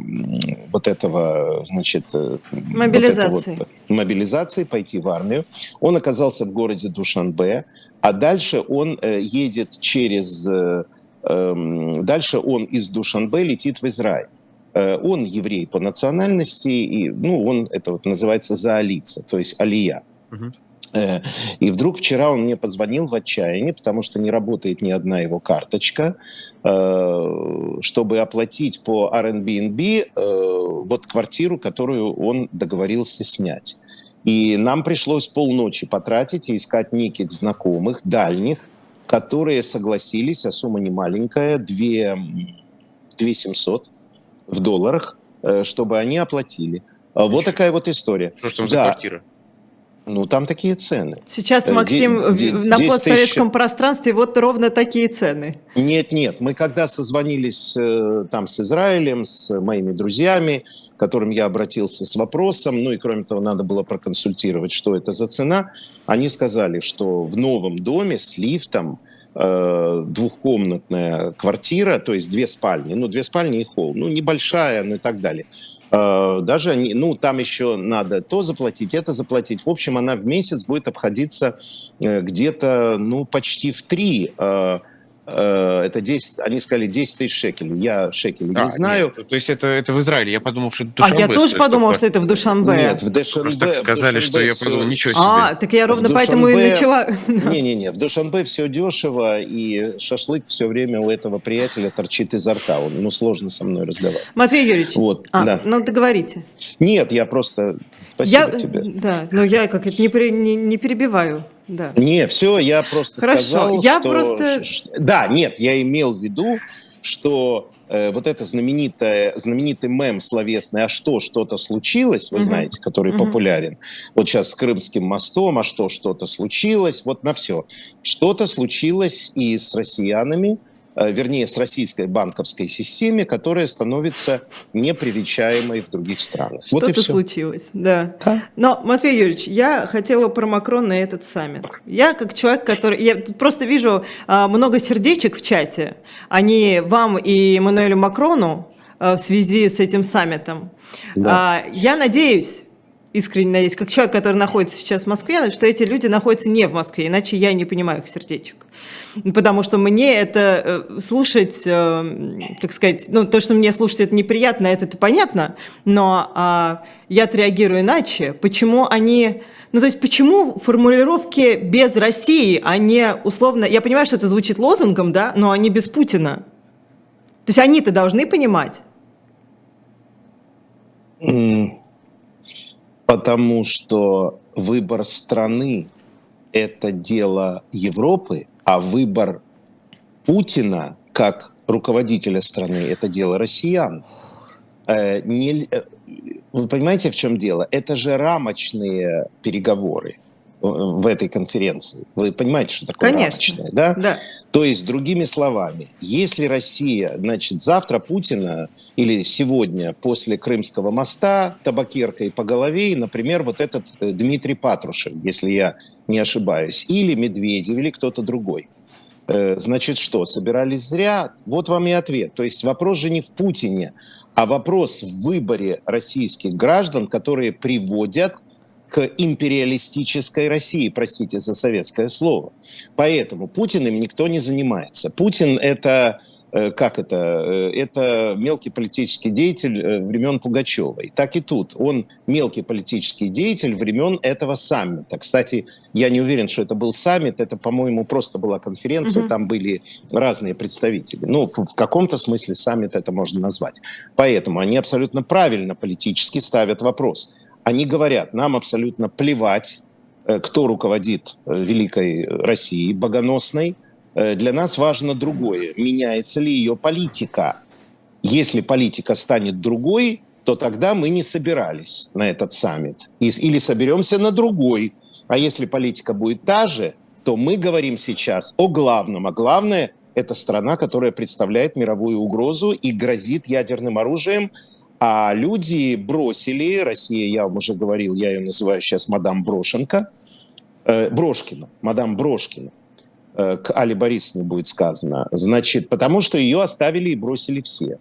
вот этого, значит, мобилизации. Вот вот, мобилизации, пойти в армию. Он оказался в городе Душанбе, а дальше он э, едет через э, Эм, дальше он из Душанбе летит в Израиль. Э, он еврей по национальности, и, ну, он, это вот называется заалица, то есть алия. Угу. И вдруг вчера он мне позвонил в отчаянии, потому что не работает ни одна его карточка, э, чтобы оплатить по Airbnb вот квартиру, которую он договорился снять. И нам пришлось полночи потратить и искать неких знакомых, дальних, которые согласились, а сумма не маленькая, 2, 2 700 в долларах, э, чтобы они оплатили. А вот такая вот история. Что там да. за квартира? Ну, там такие цены. Сейчас, э, Максим, де, на постсоветском тысяч... пространстве вот ровно такие цены. Нет, нет. Мы когда созвонились э, там с Израилем, с моими друзьями, к которым я обратился с вопросом, ну и кроме того, надо было проконсультировать, что это за цена, они сказали, что в новом доме с лифтом э, двухкомнатная квартира, то есть две спальни, ну две спальни и холл, ну небольшая, ну и так далее. Э, даже ну там еще надо то заплатить, это заплатить. В общем, она в месяц будет обходиться э, где-то, ну почти в три Э, это 10, они сказали 10 тысяч шекелей. Я шекелей а, не знаю. Нет, то есть это, это в Израиле. Я подумал, что это Душанбе. А я тоже подумал, что это в Душанбе. Нет, в Душанбе. Просто так сказали, что я подумал, ничего себе. А, так я ровно поэтому и начала. Не-не-не, в Душанбе все дешево, и шашлык все время у этого приятеля торчит изо рта. Он, ну, сложно со мной разговаривать. Матвей Юрьевич, вот, а, да. ну договорите. Нет, я просто... Спасибо я, тебе. Да, но я как это не, не, не перебиваю. Да. Не, все, я просто Хорошо, сказал, я что... Просто... Да, нет, я имел в виду, что э, вот это знаменитое, знаменитый мем словесный «А что, что-то случилось?», вы угу. знаете, который угу. популярен. Вот сейчас с Крымским мостом «А что, что-то случилось?», вот на все. Что-то случилось и с россиянами, вернее, с российской банковской системе, которая становится непривечаемой в других странах. Что-то вот случилось, да. да. Но, Матвей Юрьевич, я хотела про Макрона и этот саммит. Я как человек, который... Я просто вижу а, много сердечек в чате. Они вам и Эммануэлю Макрону а, в связи с этим саммитом. Да. А, я надеюсь, искренне надеюсь, как человек, который находится сейчас в Москве, что эти люди находятся не в Москве, иначе я не понимаю их сердечек потому что мне это э, слушать, э, как сказать, ну, то, что мне слушать это неприятно, это, это понятно, но а, я отреагирую иначе. Почему они... Ну, то есть почему формулировки без России, а не условно... Я понимаю, что это звучит лозунгом, да, но они без Путина. То есть они-то должны понимать. Потому что выбор страны – это дело Европы, а выбор Путина как руководителя страны, это дело россиян. Э, э, вы понимаете, в чем дело? Это же рамочные переговоры в этой конференции. Вы понимаете, что такое Конечно. рамочное, да? Да. То есть, другими словами, если Россия, значит, завтра Путина или сегодня после Крымского моста табакеркой по голове, например, вот этот э, Дмитрий Патрушев, если я не ошибаюсь, или Медведев, или кто-то другой, э, значит, что, собирались зря? Вот вам и ответ. То есть вопрос же не в Путине, а вопрос в выборе российских граждан, которые приводят к империалистической России, простите за советское слово. Поэтому Путиным никто не занимается. Путин это э, как это? Э, это мелкий политический деятель э, времен Пугачевой. Так и тут. Он мелкий политический деятель времен этого саммита. Кстати, я не уверен, что это был саммит. Это, по-моему, просто была конференция. Угу. Там были разные представители. Ну, в, в каком-то смысле саммит это можно назвать. Поэтому они абсолютно правильно политически ставят вопрос – они говорят, нам абсолютно плевать, э, кто руководит э, великой Россией богоносной. Э, для нас важно другое. Меняется ли ее политика? Если политика станет другой, то тогда мы не собирались на этот саммит. Или соберемся на другой. А если политика будет та же, то мы говорим сейчас о главном. А главное – это страна, которая представляет мировую угрозу и грозит ядерным оружием – а люди бросили, Россия, я вам уже говорил, я ее называю сейчас мадам Брошенко, э, Брошкина, мадам Брошкина, э, к Али Борисовне будет сказано, значит, потому что ее оставили и бросили все.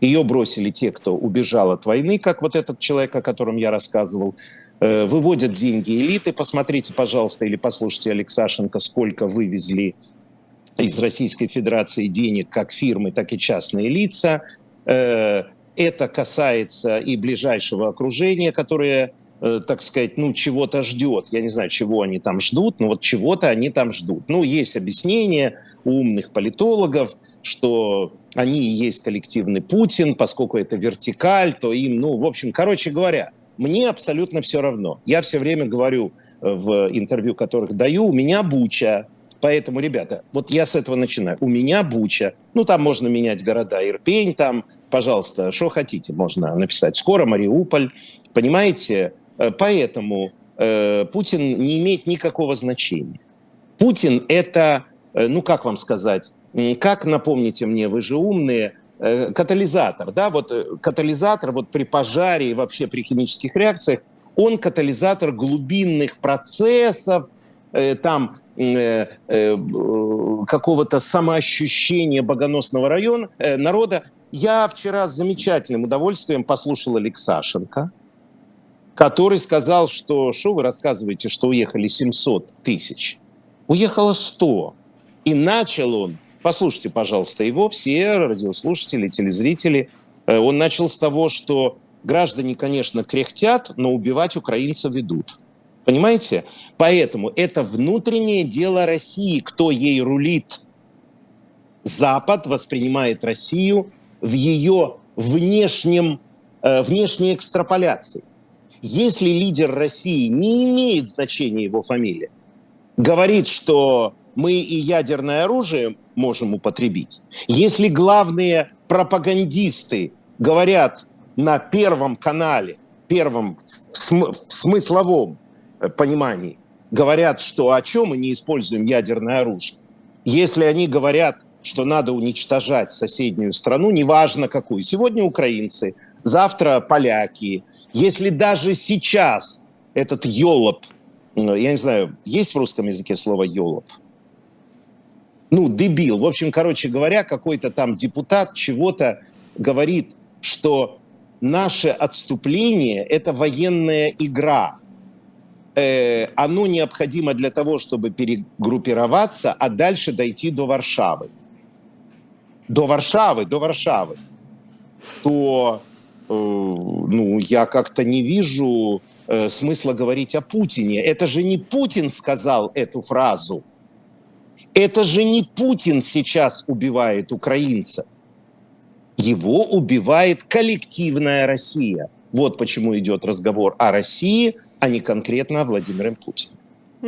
Ее бросили те, кто убежал от войны, как вот этот человек, о котором я рассказывал, э, выводят деньги элиты. Посмотрите, пожалуйста, или послушайте Алексашенко, сколько вывезли из Российской Федерации денег как фирмы, так и частные лица. Э, это касается и ближайшего окружения, которое, э, так сказать, ну, чего-то ждет. Я не знаю, чего они там ждут, но вот чего-то они там ждут. Ну, есть объяснение умных политологов, что они и есть коллективный Путин, поскольку это вертикаль, то им, ну, в общем, короче говоря, мне абсолютно все равно. Я все время говорю э, в интервью, которых даю, у меня буча, Поэтому, ребята, вот я с этого начинаю. У меня Буча. Ну, там можно менять города. Ирпень там, пожалуйста, что хотите, можно написать. Скоро Мариуполь, понимаете? Э, поэтому э, Путин не имеет никакого значения. Путин это, э, ну как вам сказать, как напомните мне, вы же умные, э, катализатор, да, вот э, катализатор вот при пожаре и вообще при химических реакциях, он катализатор глубинных процессов, там какого-то самоощущения богоносного района, народа, я вчера с замечательным удовольствием послушал Алексашенко, который сказал, что что вы рассказываете, что уехали 700 тысяч. Уехало 100. И начал он, послушайте, пожалуйста, его, все радиослушатели, телезрители, э, он начал с того, что граждане, конечно, кряхтят, но убивать украинцев ведут. Понимаете? Поэтому это внутреннее дело России, кто ей рулит. Запад воспринимает Россию в ее внешнем, э, внешней экстраполяции. Если лидер России не имеет значения его фамилия, говорит, что мы и ядерное оружие можем употребить, если главные пропагандисты говорят на первом канале, первом в, см- в смысловом э, понимании, говорят, что о чем мы не используем ядерное оружие, если они говорят что надо уничтожать соседнюю страну, неважно какую. Сегодня украинцы, завтра поляки. Если даже сейчас этот елоп, ну, я не знаю, есть в русском языке слово елоп? Ну, дебил. В общем, короче говоря, какой-то там депутат чего-то говорит, что наше отступление – это военная игра. Э, оно необходимо для того, чтобы перегруппироваться, а дальше дойти до Варшавы до Варшавы, до Варшавы, то э, ну, я как-то не вижу э, смысла говорить о Путине. Это же не Путин сказал эту фразу. Это же не Путин сейчас убивает украинца. Его убивает коллективная Россия. Вот почему идет разговор о России, а не конкретно о Владимире Путине.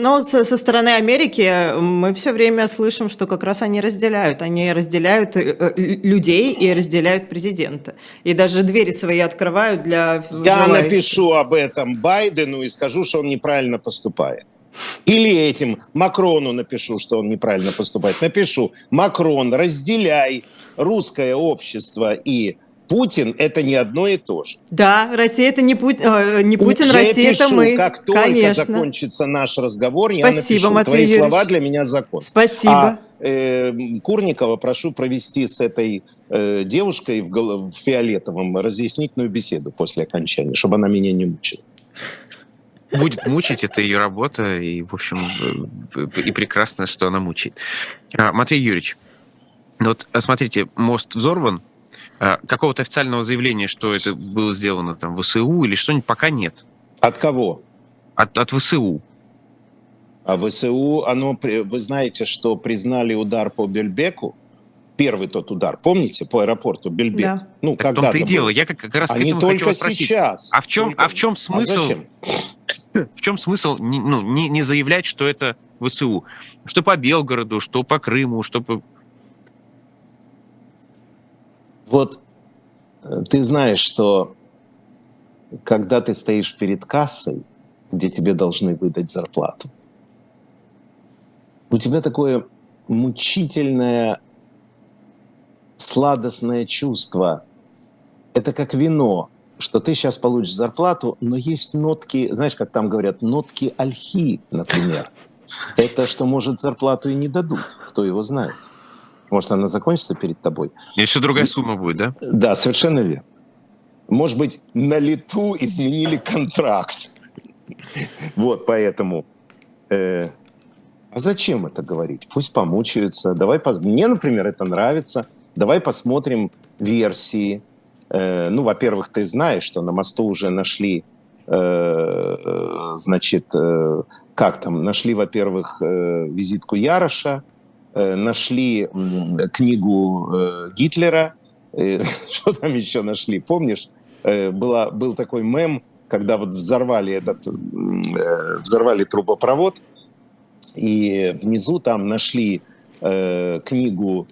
Ну, со, со стороны Америки мы все время слышим, что как раз они разделяют. Они разделяют э, э, людей и разделяют президента. И даже двери свои открывают для Я желающих. напишу об этом Байдену и скажу, что он неправильно поступает. Или этим Макрону напишу, что он неправильно поступает. Напишу, Макрон, разделяй русское общество и Путин – это не одно и то же. Да, Россия – это не, Пу... э, не Путин, Уже Россия – это мы. как только Конечно. закончится наш разговор, Спасибо, я напишу, Матвей твои Юрьевич. слова для меня закон. Спасибо. А э, Курникова прошу провести с этой э, девушкой в, в фиолетовом разъяснительную беседу после окончания, чтобы она меня не мучила. Будет мучить, это ее работа, и, в общем, э, и прекрасно, что она мучает. А, Матвей Юрьевич, ну вот смотрите, мост взорван, какого-то официального заявления, что это было сделано там в ВСУ или что-нибудь, пока нет. От кого? От, от ВСУ. А ВСУ, оно, вы знаете, что признали удар по Бельбеку, первый тот удар, помните, по аэропорту Бельбек? Да. Ну, так когда том-то и дело. Я как, как раз Они к только сейчас. А в чем, только... а в чем смысл? А зачем? В чем смысл ну, не, не заявлять, что это ВСУ? Что по Белгороду, что по Крыму, что по Вот э, ты знаешь, что когда ты стоишь перед кассой, где тебе должны выдать зарплату, у тебя такое мучительное, сладостное чувство. Это как вино, что ты сейчас получишь зарплату, но есть нотки, знаешь, как там говорят, нотки ольхи, например. Это что, может, зарплату и не дадут, кто его знает. Может, она закончится перед тобой. И еще другая сумма будет, да? Да, совершенно верно. Может быть, на лету изменили контракт. Вот, поэтому... Э, а зачем это говорить? Пусть помучаются. Давай пос... Мне, например, это нравится. Давай посмотрим версии. Э, ну, во-первых, ты знаешь, что на мосту уже нашли, э, значит, э, как там, нашли, во-первых, э, визитку Яроша, Э, нашли книгу э, Гитлера, э, что там еще нашли, помнишь? Была, был такой мем, когда вот взорвали этот, взорвали трубопровод, и внизу там нашли книгу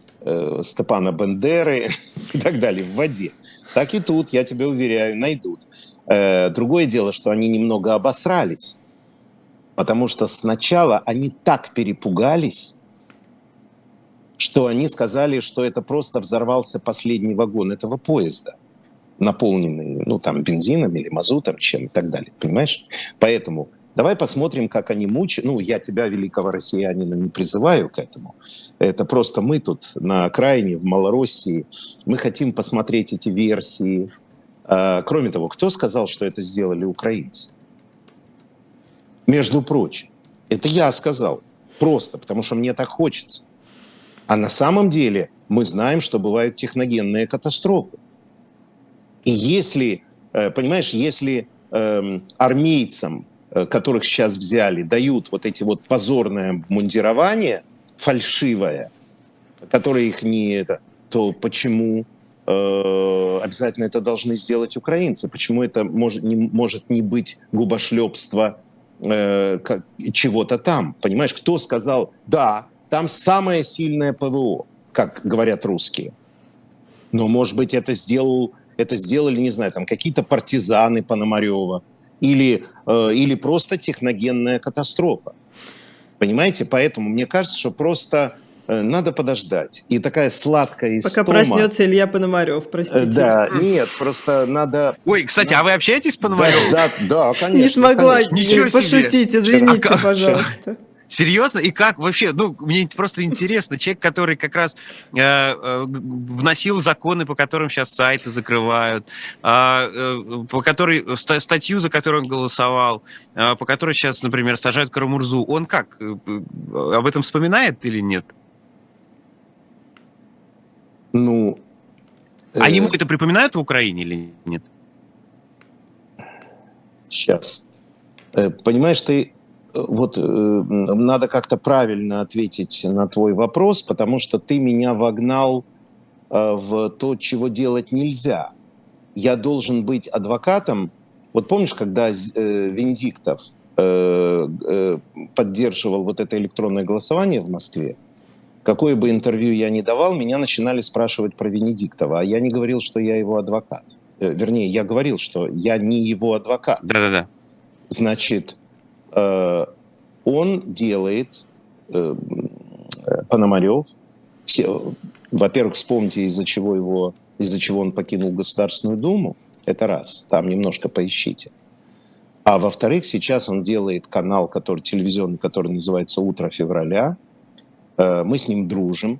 Степана Бендеры и так далее в воде. Так и тут, я тебе уверяю, найдут. Другое дело, что они немного обосрались, потому что сначала они так перепугались, что они сказали, что это просто взорвался последний вагон этого поезда, наполненный, ну, там, бензином или мазутом, чем и так далее, понимаешь? Поэтому давай посмотрим, как они мучают. Ну, я тебя, великого россиянина, не призываю к этому. Это просто мы тут на окраине, в Малороссии, мы хотим посмотреть эти версии. А, кроме того, кто сказал, что это сделали украинцы? Между прочим, это я сказал. Просто, потому что мне так хочется. А на самом деле мы знаем, что бывают техногенные катастрофы. И если, э, понимаешь, если эм, армейцам, э, которых сейчас взяли, дают вот эти вот позорное мундирование, фальшивое, которое их не это, то почему э, обязательно это должны сделать украинцы? Почему это может не, может не быть губошлепство э, чего-то там? Понимаешь, кто сказал, да, там самое сильное ПВО, как говорят русские. Но, может быть, это, сделал, это сделали, не знаю, там какие-то партизаны Пономарева или, э, или просто техногенная катастрофа. Понимаете? Поэтому мне кажется, что просто э, надо подождать. И такая сладкая истома... Пока проснется Илья Пономарев, простите. Э, да, нет, просто надо... Ой, кстати, а вы общаетесь с Пономаревым? Да, да, конечно. Не смогла конечно. Ничего пошутить, извините, а пожалуйста. Серьезно? И как вообще? Ну, мне просто интересно. Человек, который как раз э, э, вносил законы, по которым сейчас сайты закрывают, а, э, по которой статью, за которую он голосовал, э, по которой сейчас, например, сажают Карамурзу, он как? Э, об этом вспоминает или нет? Ну... Э... А ему это припоминают в Украине или нет? Сейчас. Э, понимаешь, ты вот э, надо как-то правильно ответить на твой вопрос, потому что ты меня вогнал э, в то, чего делать нельзя. Я должен быть адвокатом. Вот помнишь, когда э, Венедиктов поддерживал вот это электронное голосование в Москве, какое бы интервью я ни давал, меня начинали спрашивать про Венедиктова, а я не говорил, что я его адвокат. Вернее, я говорил, что я не его адвокат. Да-да-да. Значит, он делает, э, Пономарев, во-первых, вспомните, из-за чего его, из-за чего он покинул Государственную Думу, это раз, там немножко поищите. А во-вторых, сейчас он делает канал, который телевизионный, который называется «Утро февраля». Э, мы с ним дружим,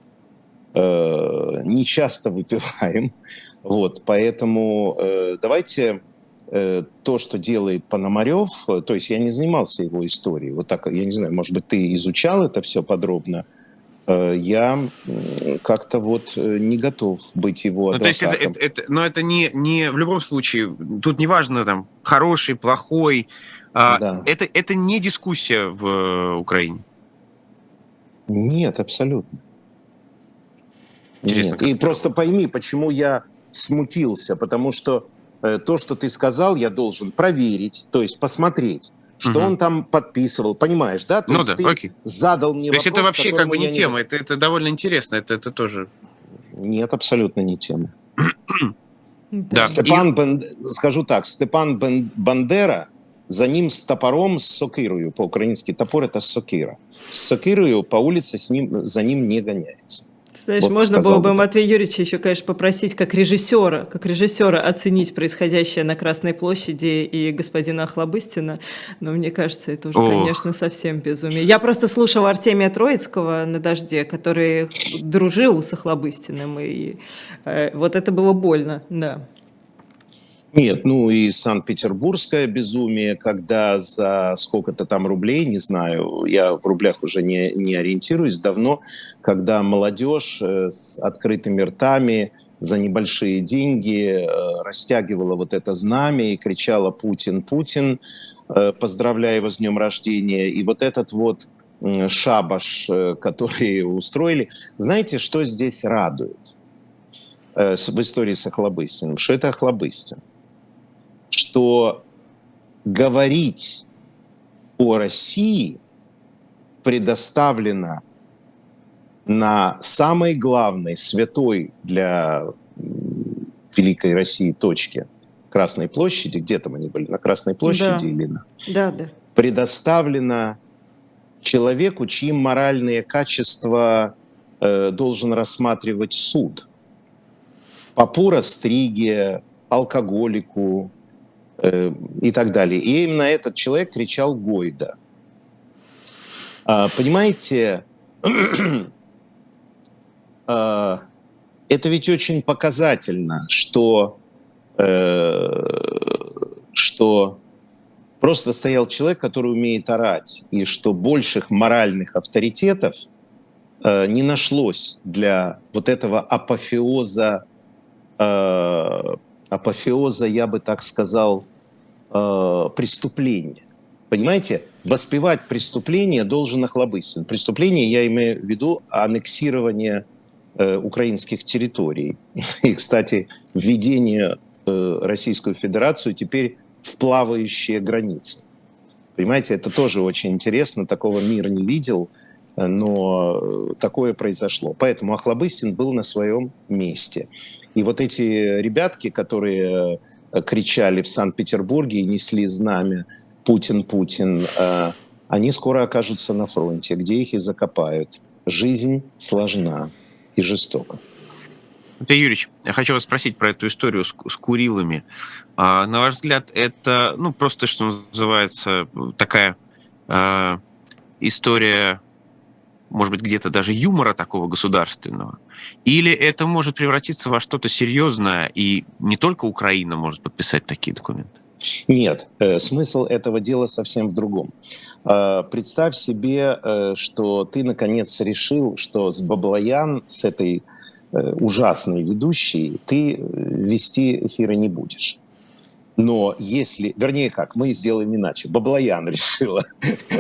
э, не часто выпиваем. Вот, поэтому э, давайте то, что делает Пономарев, то есть я не занимался его историей, вот так, я не знаю, может быть, ты изучал это все подробно, я как-то вот не готов быть его адвокатом. Ну, то есть это, это, это, но это не, не в любом случае, тут не важно там хороший, плохой, а да. это, это не дискуссия в Украине. Нет, абсолютно. Интересно, Нет. И просто пойми, почему я смутился, потому что э, то, что ты сказал, я должен проверить, то есть посмотреть, что угу. он там подписывал, понимаешь, да? То ну есть да, ты окей. задал мне То вопрос, есть это вообще как бы не тема, не... Это, это довольно интересно, это, это тоже... Нет, абсолютно не тема. да. Степан, и... Бен... скажу так, Степан Бен... Бандера за ним с топором, с сокирою, по-украински топор это сокира. С сокирою по улице с ним, за ним не гоняется. Знаешь, вот можно было бы Матвея Юрьевича еще, конечно, попросить как режиссера, как режиссера оценить происходящее на Красной площади и господина Охлобыстина, но мне кажется, это уже, Ох. конечно, совсем безумие. Я просто слушала Артемия Троицкого на «Дожде», который дружил с Охлобыстиным, и э, вот это было больно, да. Нет, ну и Санкт-Петербургское безумие, когда за сколько-то там рублей, не знаю, я в рублях уже не, не ориентируюсь давно, когда молодежь э, с открытыми ртами за небольшие деньги э, растягивала вот это знамя и кричала «Путин, Путин», э, поздравляя его с днем рождения. И вот этот вот шабаш, который устроили. Знаете, что здесь радует в истории с Охлобыстиным? Что это Охлобыстин что говорить о России предоставлено на самой главной, святой для Великой России точке Красной площади, где там они были, на Красной площади да. или на... Да, да. Предоставлено человеку, чьи моральные качества э, должен рассматривать суд. Папура Стриге, алкоголику, и так далее. И именно этот человек кричал Гойда. А, понимаете, а, это ведь очень показательно, что, э, что просто стоял человек, который умеет орать, и что больших моральных авторитетов э, не нашлось для вот этого апофеоза апофеоза, я бы так сказал, э, преступления. Понимаете, воспевать преступление должен Охлобыстин. Преступление я имею в виду аннексирование э, украинских территорий. И, кстати, введение э, Российскую Федерацию теперь в плавающие границы. Понимаете, это тоже очень интересно, такого мир не видел, но э, такое произошло. Поэтому Охлобыстин был на своем месте. И вот эти ребятки, которые э, кричали в Санкт-Петербурге и несли знамя «Путин, Путин», э, они скоро окажутся на фронте, где их и закопают. Жизнь сложна и жестока. Андрей Юрьевич, я хочу вас спросить про эту историю с, с Курилами. А, на ваш взгляд, это, ну, просто, что называется, такая а, история может быть, где-то даже юмора такого государственного? Или это может превратиться во что-то серьезное, и не только Украина может подписать такие документы? Нет, э, смысл этого дела совсем в другом. Э, представь себе, э, что ты наконец решил, что с Баблоян, с этой ужасной ведущей, ты вести эфиры не будешь. Но если, вернее как, мы сделаем иначе. Баблоян решила,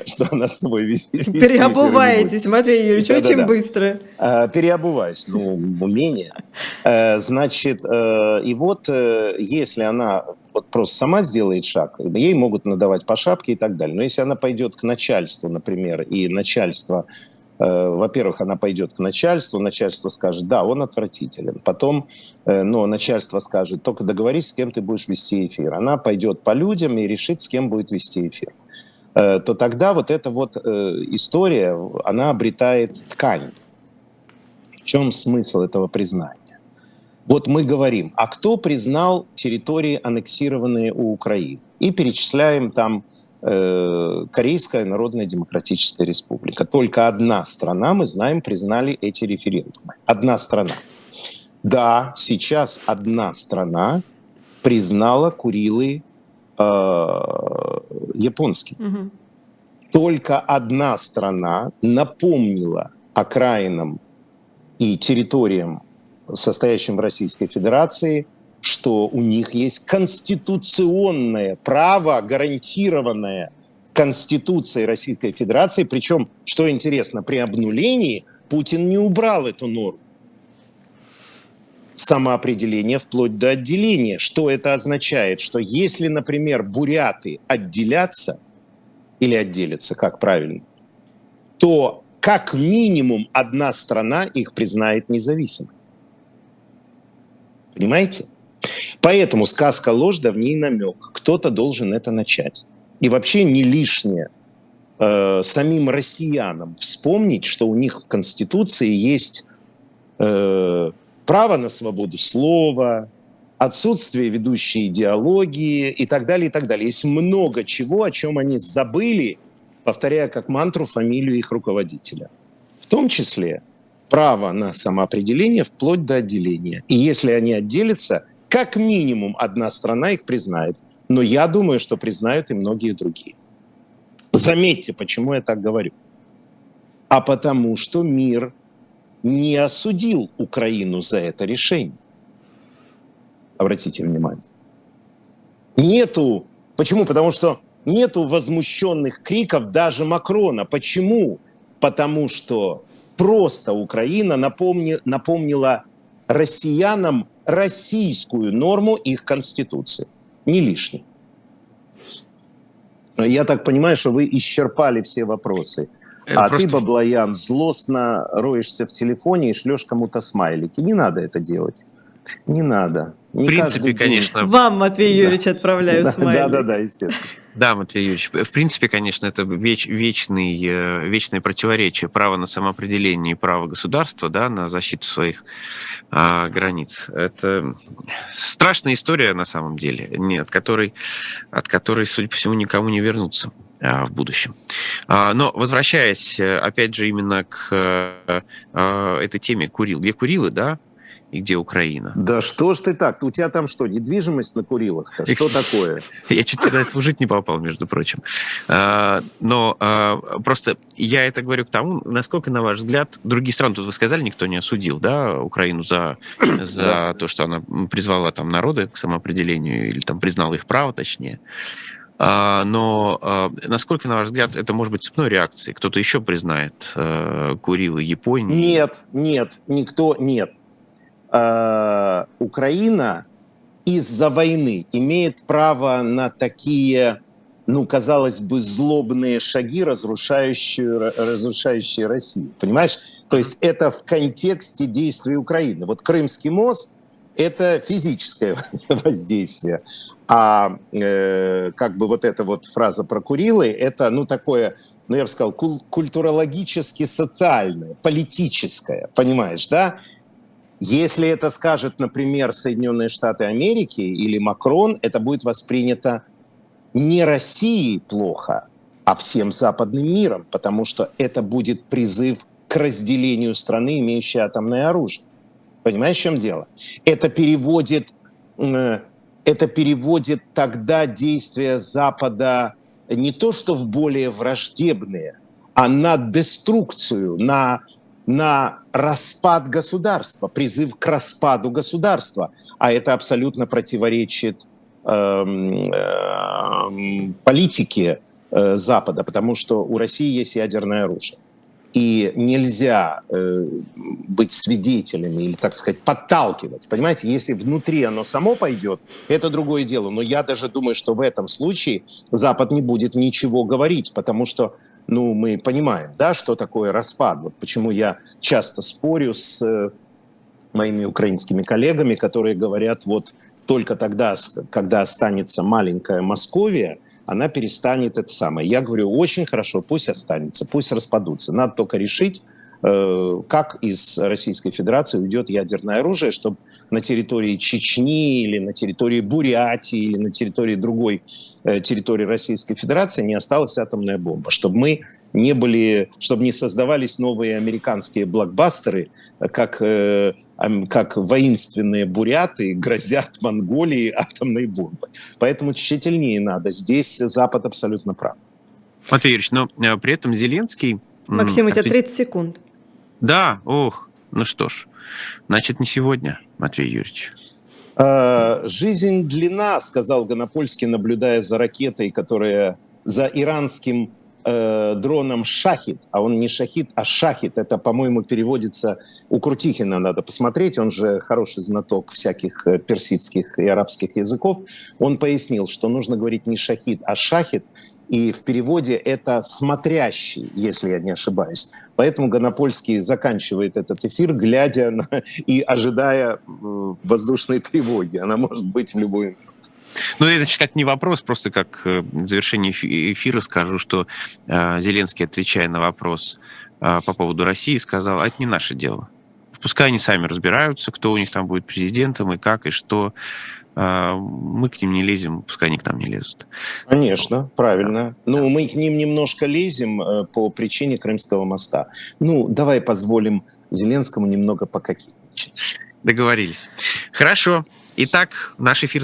что она с тобой вести. Переобуваетесь, Матвей Юрьевич, да, очень да, да. быстро. А, переобуваюсь, ну, умение. А, значит, а, и вот, а, если она вот просто сама сделает шаг, ей могут надавать по шапке и так далее. Но если она пойдет к начальству, например, и начальство Э, во-первых, она пойдет к начальству, начальство скажет, да, он отвратителен. Потом, э, но начальство скажет, только договорись, с кем ты будешь вести эфир. Она пойдет по людям и решит, с кем будет вести эфир. Э, то тогда вот эта вот история, она обретает ткань. В чем смысл этого признания? Вот мы говорим, а кто признал территории, аннексированные у Украины? И перечисляем там Э, Корейская Народная Демократическая Республика. Только одна страна, мы знаем, признали эти референдумы. Одна страна. Да, сейчас одна страна признала Курилы э, японским. Угу. Только одна страна напомнила окраинам и территориям, состоящим в Российской Федерации, что у них есть конституционное право, гарантированное Конституцией Российской Федерации. Причем, что интересно, при обнулении Путин не убрал эту норму самоопределение вплоть до отделения. Что это означает? Что если, например, буряты отделятся или отделятся, как правильно, то как минимум одна страна их признает независимой. Понимаете? Поэтому сказка ложь, да в ней намек. Кто-то должен это начать. И вообще не лишнее э, самим россиянам вспомнить, что у них в Конституции есть э, право на свободу слова, отсутствие ведущей идеологии и так далее, и так далее. Есть много чего, о чем они забыли, повторяя как мантру фамилию их руководителя. В том числе право на самоопределение вплоть до отделения. И если они отделятся – как минимум одна страна их признает. Но я думаю, что признают и многие другие. Заметьте, почему я так говорю. А потому что мир не осудил Украину за это решение. Обратите внимание. Нету. Почему? Потому что нету возмущенных криков даже Макрона. Почему? Потому что просто Украина напомни, напомнила россиянам российскую норму их конституции. Не лишний. Я так понимаю, что вы исчерпали все вопросы. Э, а Просто... ты, Баблоян, злостно роешься в телефоне и шлешь кому-то смайлики. Не надо это делать. Не надо. Не в принципе, конечно. Вам, Матвей Юрьевич, да. отправляю да, смайлик. Да, да, да, естественно. Да, Матвей Юрьевич, в принципе, конечно, это веч, вечный, э, вечное противоречие права на самоопределение и права государства да, на защиту своих а, границ. Это страшная история на самом деле, не, от, которой, от которой, судя по всему, никому не вернуться а, в будущем. А, но возвращаясь, э, опять же, именно к э, этой теме Курил. Где Курилы, да, и где Украина. Да что ж ты так? У тебя там что, недвижимость на Курилах-то? Что такое? Я чуть тогда служить не попал, между прочим. А, но а, просто я это говорю к тому, насколько, на ваш взгляд, другие страны, тут вы сказали, никто не осудил, да, Украину за, за то, что она призвала там народы к самоопределению или там признала их право, точнее. А, но насколько, на ваш взгляд, это может быть цепной реакцией? Кто-то еще признает э, Курилы Японии? Нет, нет, никто нет. Э, Украина из-за войны имеет право на такие, ну, казалось бы, злобные шаги, разрушающие, разрушающие Россию. Понимаешь? То есть это в контексте действий Украины. Вот Крымский мост – это физическое воздействие. А э, как бы вот эта вот фраза про Курилы – это, ну, такое, ну, я бы сказал, куль- культурологически социальное, политическое, понимаешь, да? Если это скажет, например, Соединенные Штаты Америки или Макрон, это будет воспринято не Россией плохо, а всем западным миром, потому что это будет призыв к разделению страны, имеющей атомное оружие. Понимаешь, в чем дело? Это переводит, э, это переводит тогда действия Запада не то что в более враждебные, а на деструкцию, на на распад государства, призыв к распаду государства. А это абсолютно противоречит эм, эм, политике э, Запада, потому что у России есть ядерное оружие. и нельзя э, быть свидетелями или, так сказать, подталкивать. Понимаете, если внутри оно само пойдет, это другое дело. Но я даже думаю, что в этом случае Запад не будет ничего говорить, потому что ну, мы понимаем, да, что такое распад. Вот почему я часто спорю с э, моими украинскими коллегами, которые говорят, вот только тогда, когда останется маленькая Московия, она перестанет это самое. Я говорю, очень хорошо, пусть останется, пусть распадутся. Надо только решить, э, как из Российской Федерации уйдет ядерное оружие, чтобы на территории Чечни или на территории Бурятии или на территории другой э, территории Российской Федерации не осталась атомная бомба, чтобы мы не были, чтобы не создавались новые американские блокбастеры, как э, как воинственные буряты грозят Монголии атомной бомбой. Поэтому тщательнее надо. Здесь Запад абсолютно прав. Матвей Юрьевич, но э, при этом Зеленский... Максим, у тебя 30 секунд. Да, ох, ну что ж, значит, не сегодня, Матвей Юрьевич. А, «Жизнь длина», сказал Гонопольский, наблюдая за ракетой, которая за иранским э, дроном «Шахид», а он не «Шахид», а «Шахид». Это, по-моему, переводится у Крутихина, надо посмотреть, он же хороший знаток всяких э, персидских и арабских языков. Он пояснил, что нужно говорить не «Шахид», а «Шахид», и в переводе это «смотрящий», если я не ошибаюсь. Поэтому Гонопольский заканчивает этот эфир, глядя на, и ожидая воздушной тревоги. Она может быть в любой момент. Ну, это как не вопрос, просто как э, завершение эфира скажу, что э, Зеленский, отвечая на вопрос э, по поводу России, сказал, а это не наше дело. Пускай они сами разбираются, кто у них там будет президентом и как, и что. Э, мы к ним не лезем, пускай они к нам не лезут. Конечно, правильно. Ну, мы к ним немножко лезем э, по причине Крымского моста. Ну, давай позволим Зеленскому немного пококетничать. Договорились. Хорошо. Итак, наш эфир